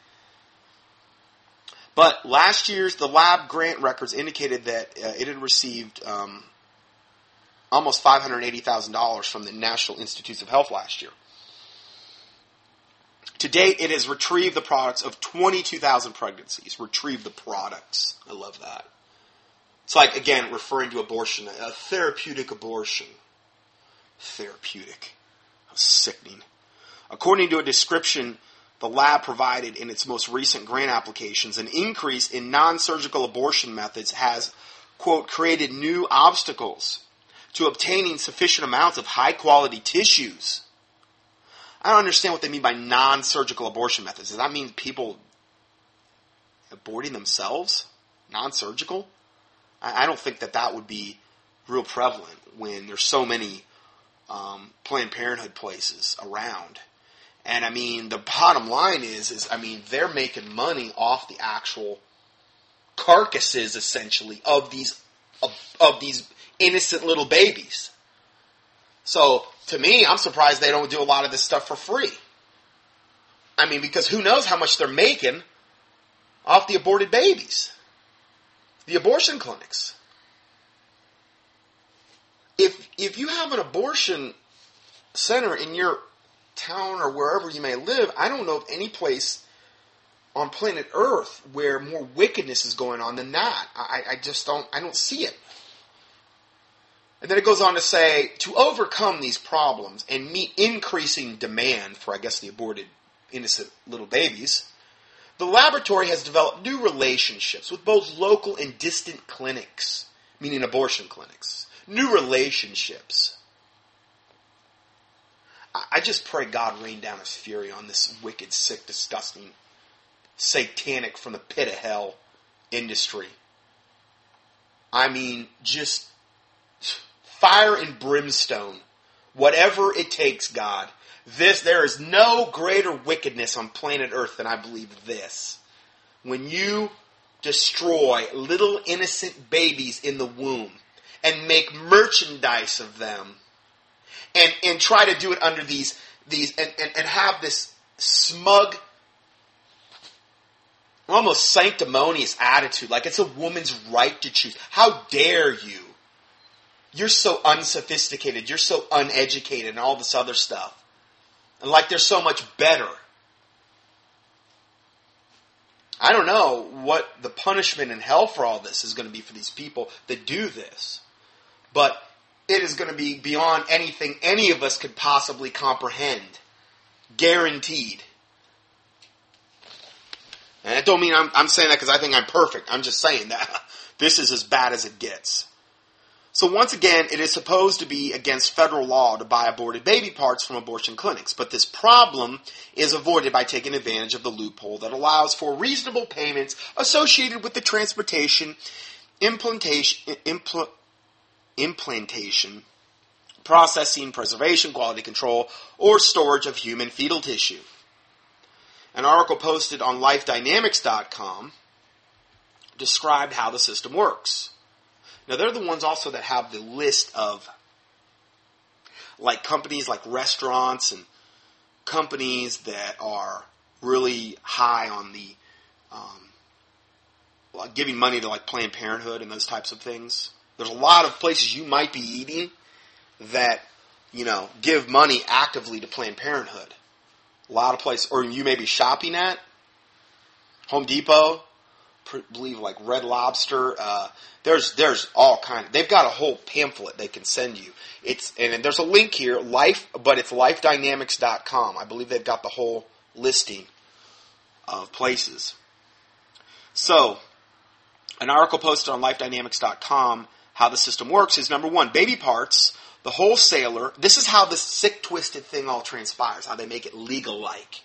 But last year's the lab grant records indicated that uh, it had received um, almost five hundred eighty thousand dollars from the National Institutes of Health last year. To date, it has retrieved the products of twenty-two thousand pregnancies. Retrieved the products. I love that. It's like again referring to abortion, a therapeutic abortion. Therapeutic. How sickening. According to a description the lab provided in its most recent grant applications, an increase in non surgical abortion methods has, quote, created new obstacles to obtaining sufficient amounts of high quality tissues. I don't understand what they mean by non surgical abortion methods. Does that mean people aborting themselves? Non surgical? I, don't think that that would be real prevalent when there's so many um, Planned Parenthood places around. And I mean, the bottom line is, is I mean, they're making money off the actual carcasses, essentially, of these of, of these innocent little babies. So to me, I'm surprised they don't do a lot of this stuff for free. I mean, because who knows how much they're making off the aborted babies, the abortion clinics. If if you have an abortion center in your town or wherever you may live, I don't know of any place on planet Earth where more wickedness is going on than that. I, I just don't I don't see it. And then it goes on to say to overcome these problems and meet increasing demand for, I guess, the aborted innocent little babies, the laboratory has developed new relationships with both local and distant clinics, meaning abortion clinics. New relationships I just pray God rain down his fury on this wicked, sick, disgusting, satanic from the pit of hell industry. I mean, just fire and brimstone. Whatever it takes, God. This, there is no greater wickedness on planet Earth than I believe this. When you destroy little innocent babies in the womb and make merchandise of them and and try to do it under these these and, and, and have this smug almost sanctimonious attitude. Like it's a woman's right to choose. How dare you? You're so unsophisticated. You're so uneducated and all this other stuff. And like they're so much better. I don't know what the punishment in hell for all this is going to be for these people that do this. But it is going to be beyond anything any of us could possibly comprehend. Guaranteed. And I don't mean I'm, I'm saying that because I think I'm perfect. I'm just saying that [LAUGHS] this is as bad as it gets. So once again, it is supposed to be against federal law to buy aborted baby parts from abortion clinics, but this problem is avoided by taking advantage of the loophole that allows for reasonable payments associated with the transportation, implantation, impl- implantation, processing, preservation, quality control, or storage of human fetal tissue. An article posted on lifedynamics.com described how the system works. Now, they're the ones also that have the list of like companies like restaurants and companies that are really high on the um, giving money to like Planned Parenthood and those types of things. There's a lot of places you might be eating that, you know, give money actively to Planned Parenthood. A lot of places, or you may be shopping at Home Depot, believe like Red Lobster. Uh, there's there's all kind. Of, they've got a whole pamphlet they can send you. It's and there's a link here, life, but it's lifedynamics.com. I believe they've got the whole listing of places. So, an article posted on lifedynamics.com how the system works is number one, baby parts, the wholesaler, this is how this sick, twisted thing all transpires, how they make it legal like.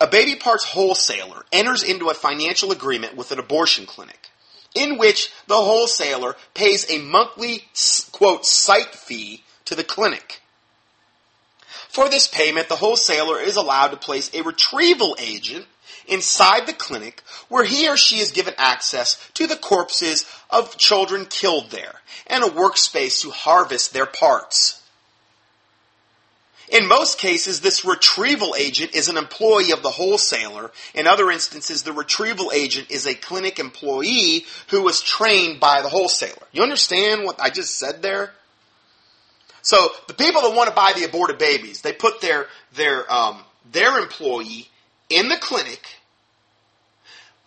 A baby parts wholesaler enters into a financial agreement with an abortion clinic in which the wholesaler pays a monthly, quote, site fee to the clinic. For this payment, the wholesaler is allowed to place a retrieval agent inside the clinic where he or she is given access to the corpses of children killed there and a workspace to harvest their parts. In most cases, this retrieval agent is an employee of the wholesaler. In other instances, the retrieval agent is a clinic employee who was trained by the wholesaler. You understand what I just said there? So the people that want to buy the aborted babies, they put their their um, their employee in the clinic,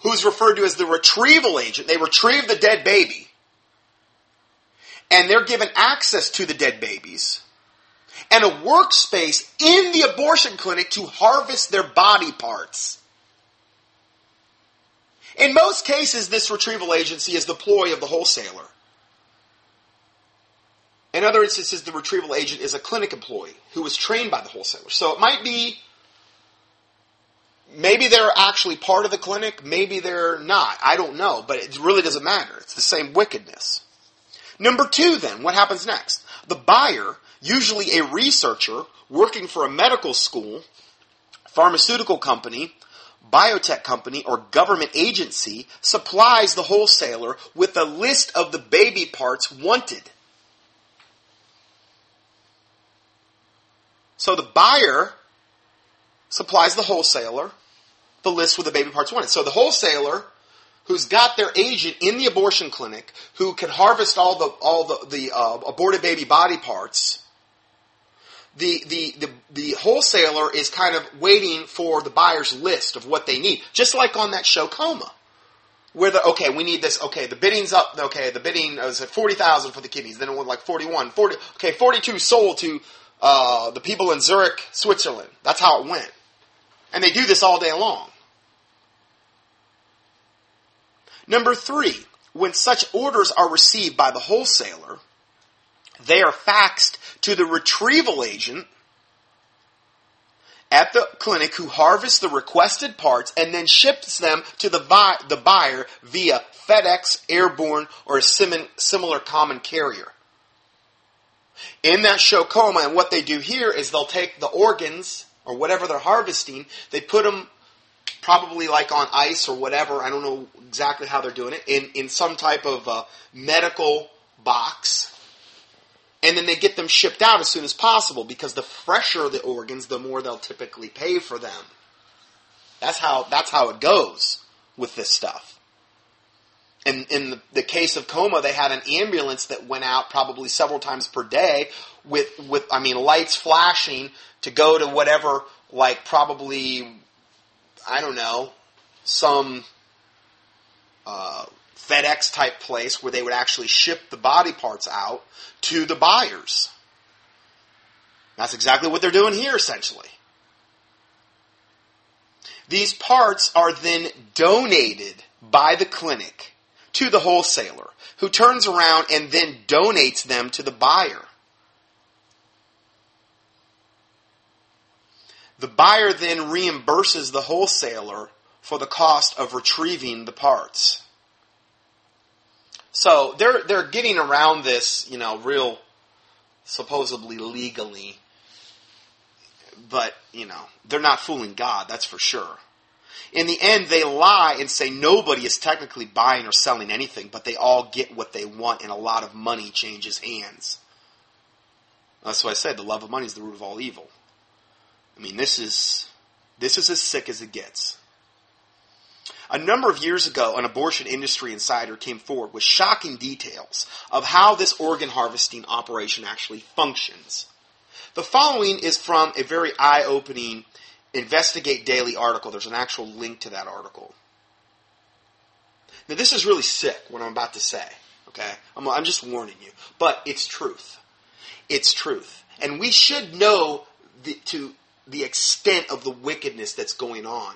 who's referred to as the retrieval agent. They retrieve the dead baby, and they're given access to the dead babies and a workspace in the abortion clinic to harvest their body parts. In most cases, this retrieval agency is the ploy of the wholesaler. In other instances, the retrieval agent is a clinic employee who was trained by the wholesaler. So it might be, maybe they're actually part of the clinic, maybe they're not. I don't know, but it really doesn't matter. It's the same wickedness. Number two, then, what happens next? The buyer, usually a researcher working for a medical school, pharmaceutical company, biotech company, or government agency, supplies the wholesaler with a list of the baby parts wanted. So the buyer supplies the wholesaler the list with the baby parts wanted. So the wholesaler who's got their agent in the abortion clinic who can harvest all the all the, the uh, aborted baby body parts. The, the, the, the wholesaler is kind of waiting for the buyer's list of what they need, just like on that show Coma where the okay, we need this. Okay, the bidding's up. Okay, the bidding was at forty thousand for the kidneys. Then it went like 41, 40, Okay, forty two sold to uh, the people in Zurich, Switzerland. That's how it went. And they do this all day long. Number three, when such orders are received by the wholesaler, they are faxed to the retrieval agent at the clinic who harvests the requested parts and then ships them to the, the buyer via FedEx, Airborne, or a similar common carrier in that show coma, and what they do here is they'll take the organs or whatever they're harvesting, they put them probably like on ice or whatever. I don't know exactly how they're doing it in in some type of medical box, and then they get them shipped out as soon as possible because the fresher the organs, the more they'll typically pay for them. That's how that's how it goes with this stuff in, in the, case of coma, they had an ambulance that went out probably several times per day with, with, I mean, lights flashing to go to whatever, like probably, I don't know, some uh, FedEx type place where they would actually ship the body parts out to the buyers. That's exactly what they're doing here, essentially. These parts are then donated by the clinic to the wholesaler, who turns around and then donates them to the buyer. The buyer then reimburses the wholesaler for the cost of retrieving the parts. So they're they're getting around this, you know, real supposedly legally. But, you know, they're not fooling God, that's for sure. In the end, they lie and say nobody is technically buying or selling anything, but they all get what they want and a lot of money changes hands. That's why I said the love of money is the root of all evil. I mean, this is, this is as sick as it gets. A number of years ago, an abortion industry insider came forward with shocking details of how this organ harvesting operation actually functions. The following is from a very eye opening Investigate Daily article. There's an actual link to that article. Now, this is really sick, what I'm about to say. Okay? I'm, I'm just warning you. But it's truth. It's truth. And we should know the, to the extent of the wickedness that's going on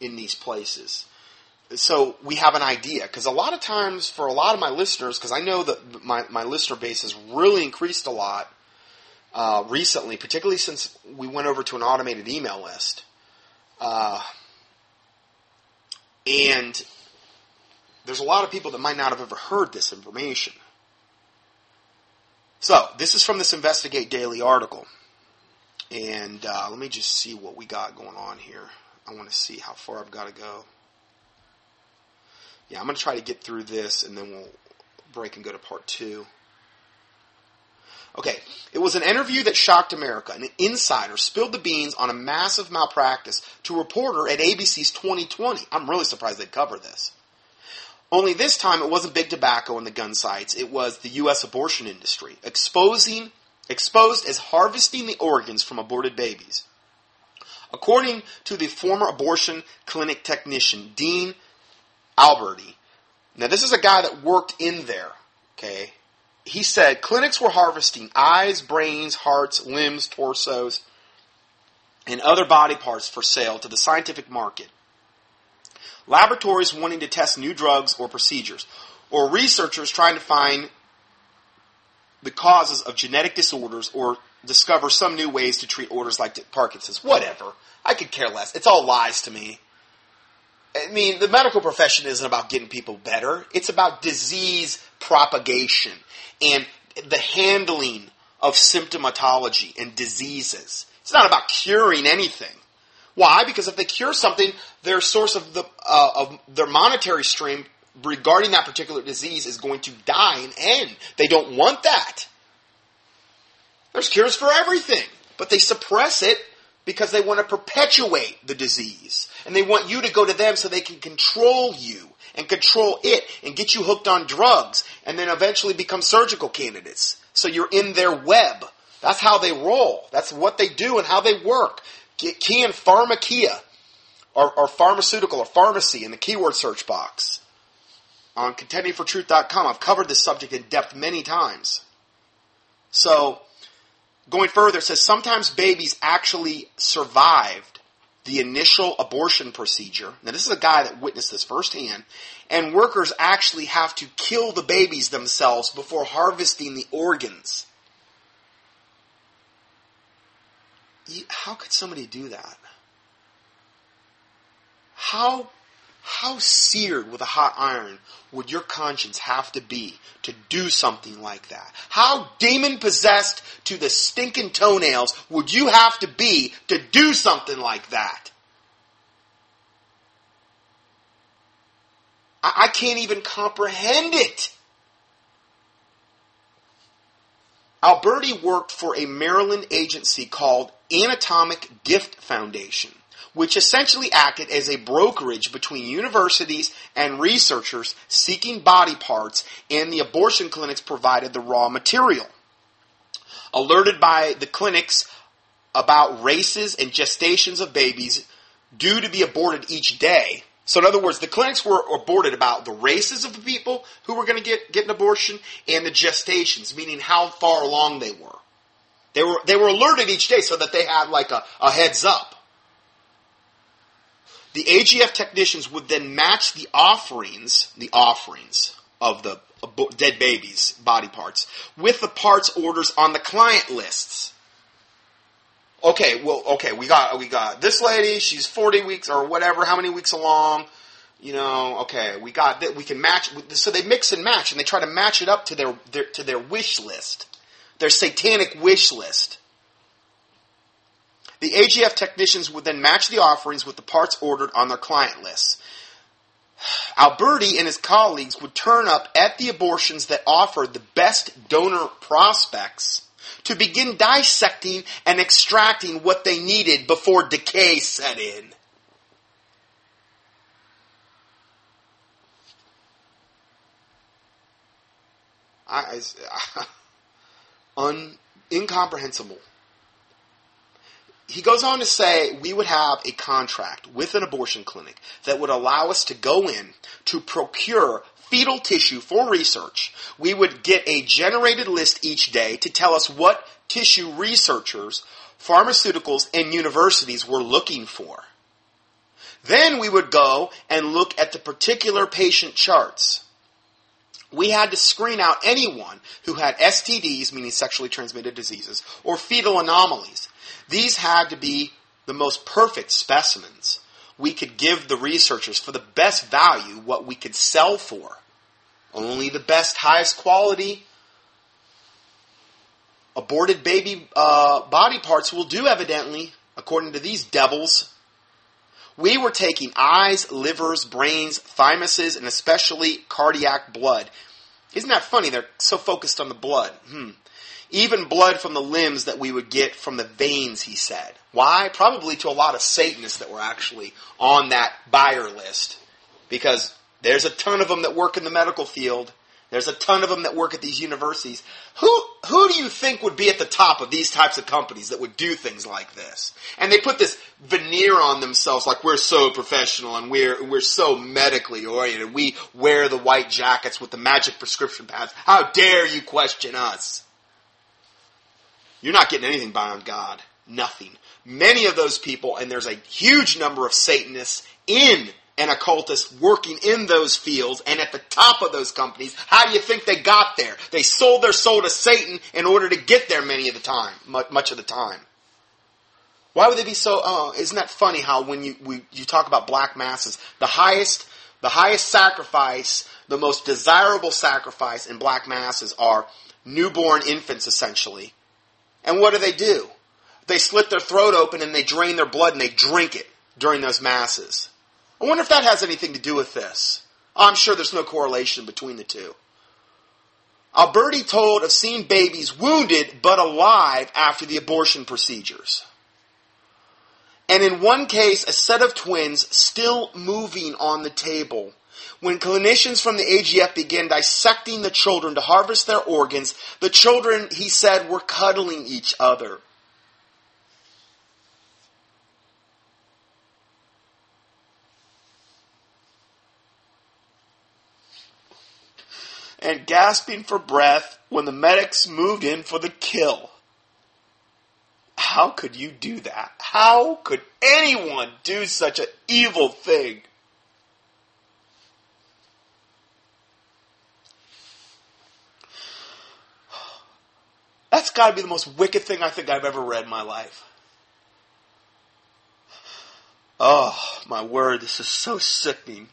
in these places. So we have an idea because a lot of times for a lot of my listeners, because I know that my, my listener base has really increased a lot uh, recently, particularly since we went over to an automated email list. Uh, and there's a lot of people that might not have ever heard this information. So, this is from this Investigate Daily article. And uh, let me just see what we got going on here. I want to see how far I've got to go. Yeah, I'm going to try to get through this and then we'll break and go to part two. Okay, it was an interview that shocked America. An insider spilled the beans on a massive malpractice to a reporter at ABC's 2020. I'm really surprised they cover this. Only this time it wasn't big tobacco and the gun sites, it was the U.S. abortion industry, exposing, exposed as harvesting the organs from aborted babies. According to the former abortion clinic technician, Dean Alberty, now this is a guy that worked in there, okay? He said clinics were harvesting eyes, brains, hearts, limbs, torsos, and other body parts for sale to the scientific market laboratories wanting to test new drugs or procedures, or researchers trying to find the causes of genetic disorders or discover some new ways to treat orders like Parkinson's. Whatever. I could care less. It's all lies to me. I mean, the medical profession isn't about getting people better. It's about disease propagation and the handling of symptomatology and diseases. It's not about curing anything. Why? Because if they cure something, their source of the uh, of their monetary stream regarding that particular disease is going to die and end. They don't want that. There's cures for everything, but they suppress it because they want to perpetuate the disease. And they want you to go to them so they can control you and control it and get you hooked on drugs and then eventually become surgical candidates. So you're in their web. That's how they roll. That's what they do and how they work. Key in pharmakeia or, or pharmaceutical or pharmacy in the keyword search box on contendingfortruth.com. I've covered this subject in depth many times. So, going further, it says sometimes babies actually survived the initial abortion procedure. Now, this is a guy that witnessed this firsthand. And workers actually have to kill the babies themselves before harvesting the organs. how could somebody do that? How how seared with a hot iron would your conscience have to be to do something like that? How demon possessed to the stinking toenails would you have to be to do something like that? I, I can't even comprehend it. Alberty worked for a Maryland agency called Anatomic Gift Foundation, which essentially acted as a brokerage between universities and researchers seeking body parts, and the abortion clinics provided the raw material. Alerted by the clinics about races and gestations of babies due to be aborted each day, so in other words, the clinics were aborted about the races of the people who were going to get, get an abortion and the gestations, meaning how far along they were. They were, they were alerted each day so that they had like a, a heads up. The AGF technicians would then match the offerings, the offerings of the dead babies' body parts, with the parts orders on the client lists okay, well, okay, we got we got this lady. She's forty weeks or whatever. How many weeks along? You know, okay, we got that. We can match. So they mix and match, and they try to match it up to their, their to their wish list, their satanic wish list. The AGF technicians would then match the offerings with the parts ordered on their client lists. [SIGHS] Alberty and his colleagues would turn up at the abortions that offered the best donor prospects to begin dissecting and extracting what they needed before decay set in. I, I, [LAUGHS] un, incomprehensible. He goes on to say we would have a contract with an abortion clinic that would allow us to go in to procure fetal tissue for research, we would get a generated list each day to tell us what tissue researchers, pharmaceuticals, and universities were looking for. Then we would go and look at the particular patient charts. We had to screen out anyone who had STDs, meaning sexually transmitted diseases, or fetal anomalies. These had to be the most perfect specimens we could give the researchers for the best value what we could sell for. Only the best, highest quality aborted baby uh, body parts will do, evidently, according to these devils. We were taking eyes, livers, brains, thymuses, and especially cardiac blood. Isn't that funny? They're so focused on the blood. Hmm. Even blood from the limbs that we would get from the veins, he said. Why? Probably to a lot of Satanists that were actually on that buyer list. Because there's a ton of them that work in the medical field there's a ton of them that work at these universities. Who who do you think would be at the top of these types of companies that would do things like this? And they put this veneer on themselves like we're so professional and we're we're so medically oriented. We wear the white jackets with the magic prescription pads. How dare you question us? You're not getting anything beyond God. Nothing. Many of those people, and there's a huge number of Satanists in and occultists working in those fields and at the top of those companies, how do you think they got there? They sold their soul to Satan in order to get there many of the time, much of the time. Why would they be so? Oh, isn't that funny? How when you we, you talk about black masses, the highest the highest sacrifice, the most desirable sacrifice in black masses are newborn infants, essentially. And what do they do? They slit their throat open and they drain their blood and they drink it during those masses. I wonder if that has anything to do with this. Oh, I'm sure there's no correlation between the two. Alberty told of seeing babies wounded but alive after the abortion procedures. And in one case, a set of twins still moving on the table. When clinicians from the AGF began dissecting the children to harvest their organs, the children, he said, were cuddling each other. and gasping for breath when the medics moved in for the kill. How could you do that? How could anyone do such an evil thing? That's got to be the most wicked thing I think I've ever read in my life. Oh, my word, this is so sickening.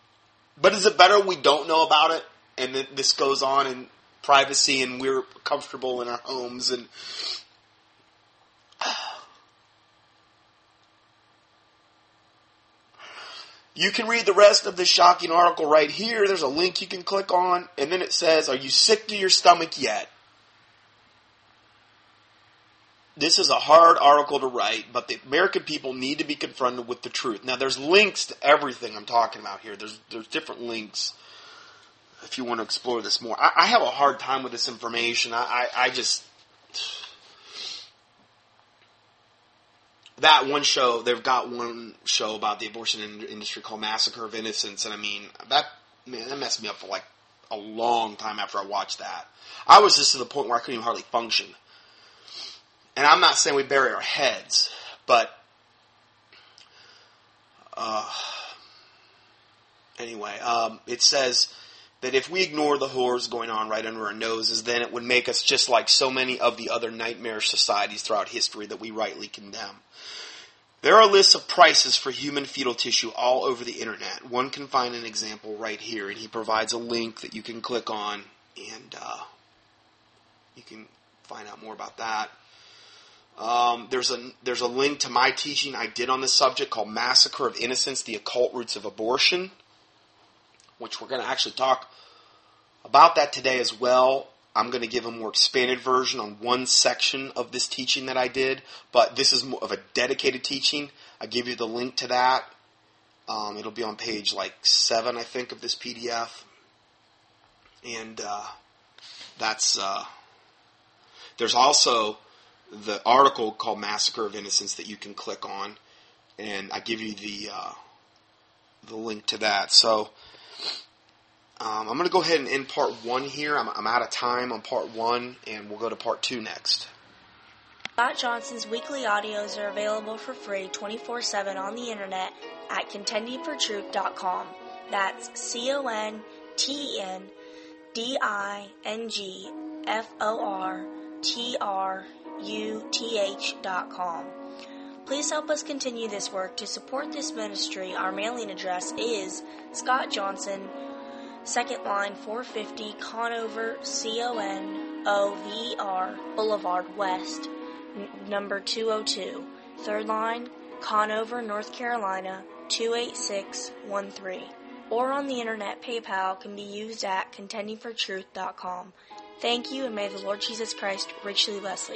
But is it better we don't know about it? and then this goes on in privacy and we're comfortable in our homes and You can read the rest of this shocking article right here. There's a link you can click on, and then it says, Are you sick to your stomach yet? This is a hard article to write, but the American people need to be confronted with the truth. Now, there's links to everything I'm talking about here. There's there's different links if you want to explore this more. I, I have a hard time with this information. I, I, I just that one show they've got one show about the abortion industry called Massacre of Innocence, and I mean that man that messed me up for like a long time after I watched that. I was just to the point where I couldn't even hardly function. And I'm not saying we bury our heads, but uh, anyway, um, it says that if we ignore the horrors going on right under our noses, then it would make us just like so many of the other nightmarish societies throughout history that we rightly condemn. There are lists of prices for human fetal tissue all over the internet. One can find an example right here, and he provides a link that you can click on, and uh, you can find out more about that. Um, there's a there's a link to my teaching I did on this subject called "Massacre of Innocence: The Occult Roots of Abortion." which we're going to actually talk about that today as well. I'm going to give a more expanded version on one section of this teaching that I did, but this is more of a dedicated teaching. I give you the link to that. Um, it'll be on page like seven, I think, of this PDF, and uh, that's uh, there's also the article called "Massacre of Innocence" that you can click on, and I give you the uh, the link to that. So um, I'm going to go ahead and end part one here. I'm, I'm out of time on part one, and we'll go to part two next. Scott Johnson's weekly audios are available for free 24 7 on the internet at contendingfortruth.com. That's C O N T E N D I N G F O R T R U T H dot com. Please help us continue this work. To support this ministry, our mailing address is Scott Johnson, second line 450 Conover, C O N O V R Boulevard West, n- number 202. Third line, Conover, North Carolina 28613. Or on the internet, PayPal can be used at contendingfortruth.com. Thank you, and may the Lord Jesus Christ richly bless you.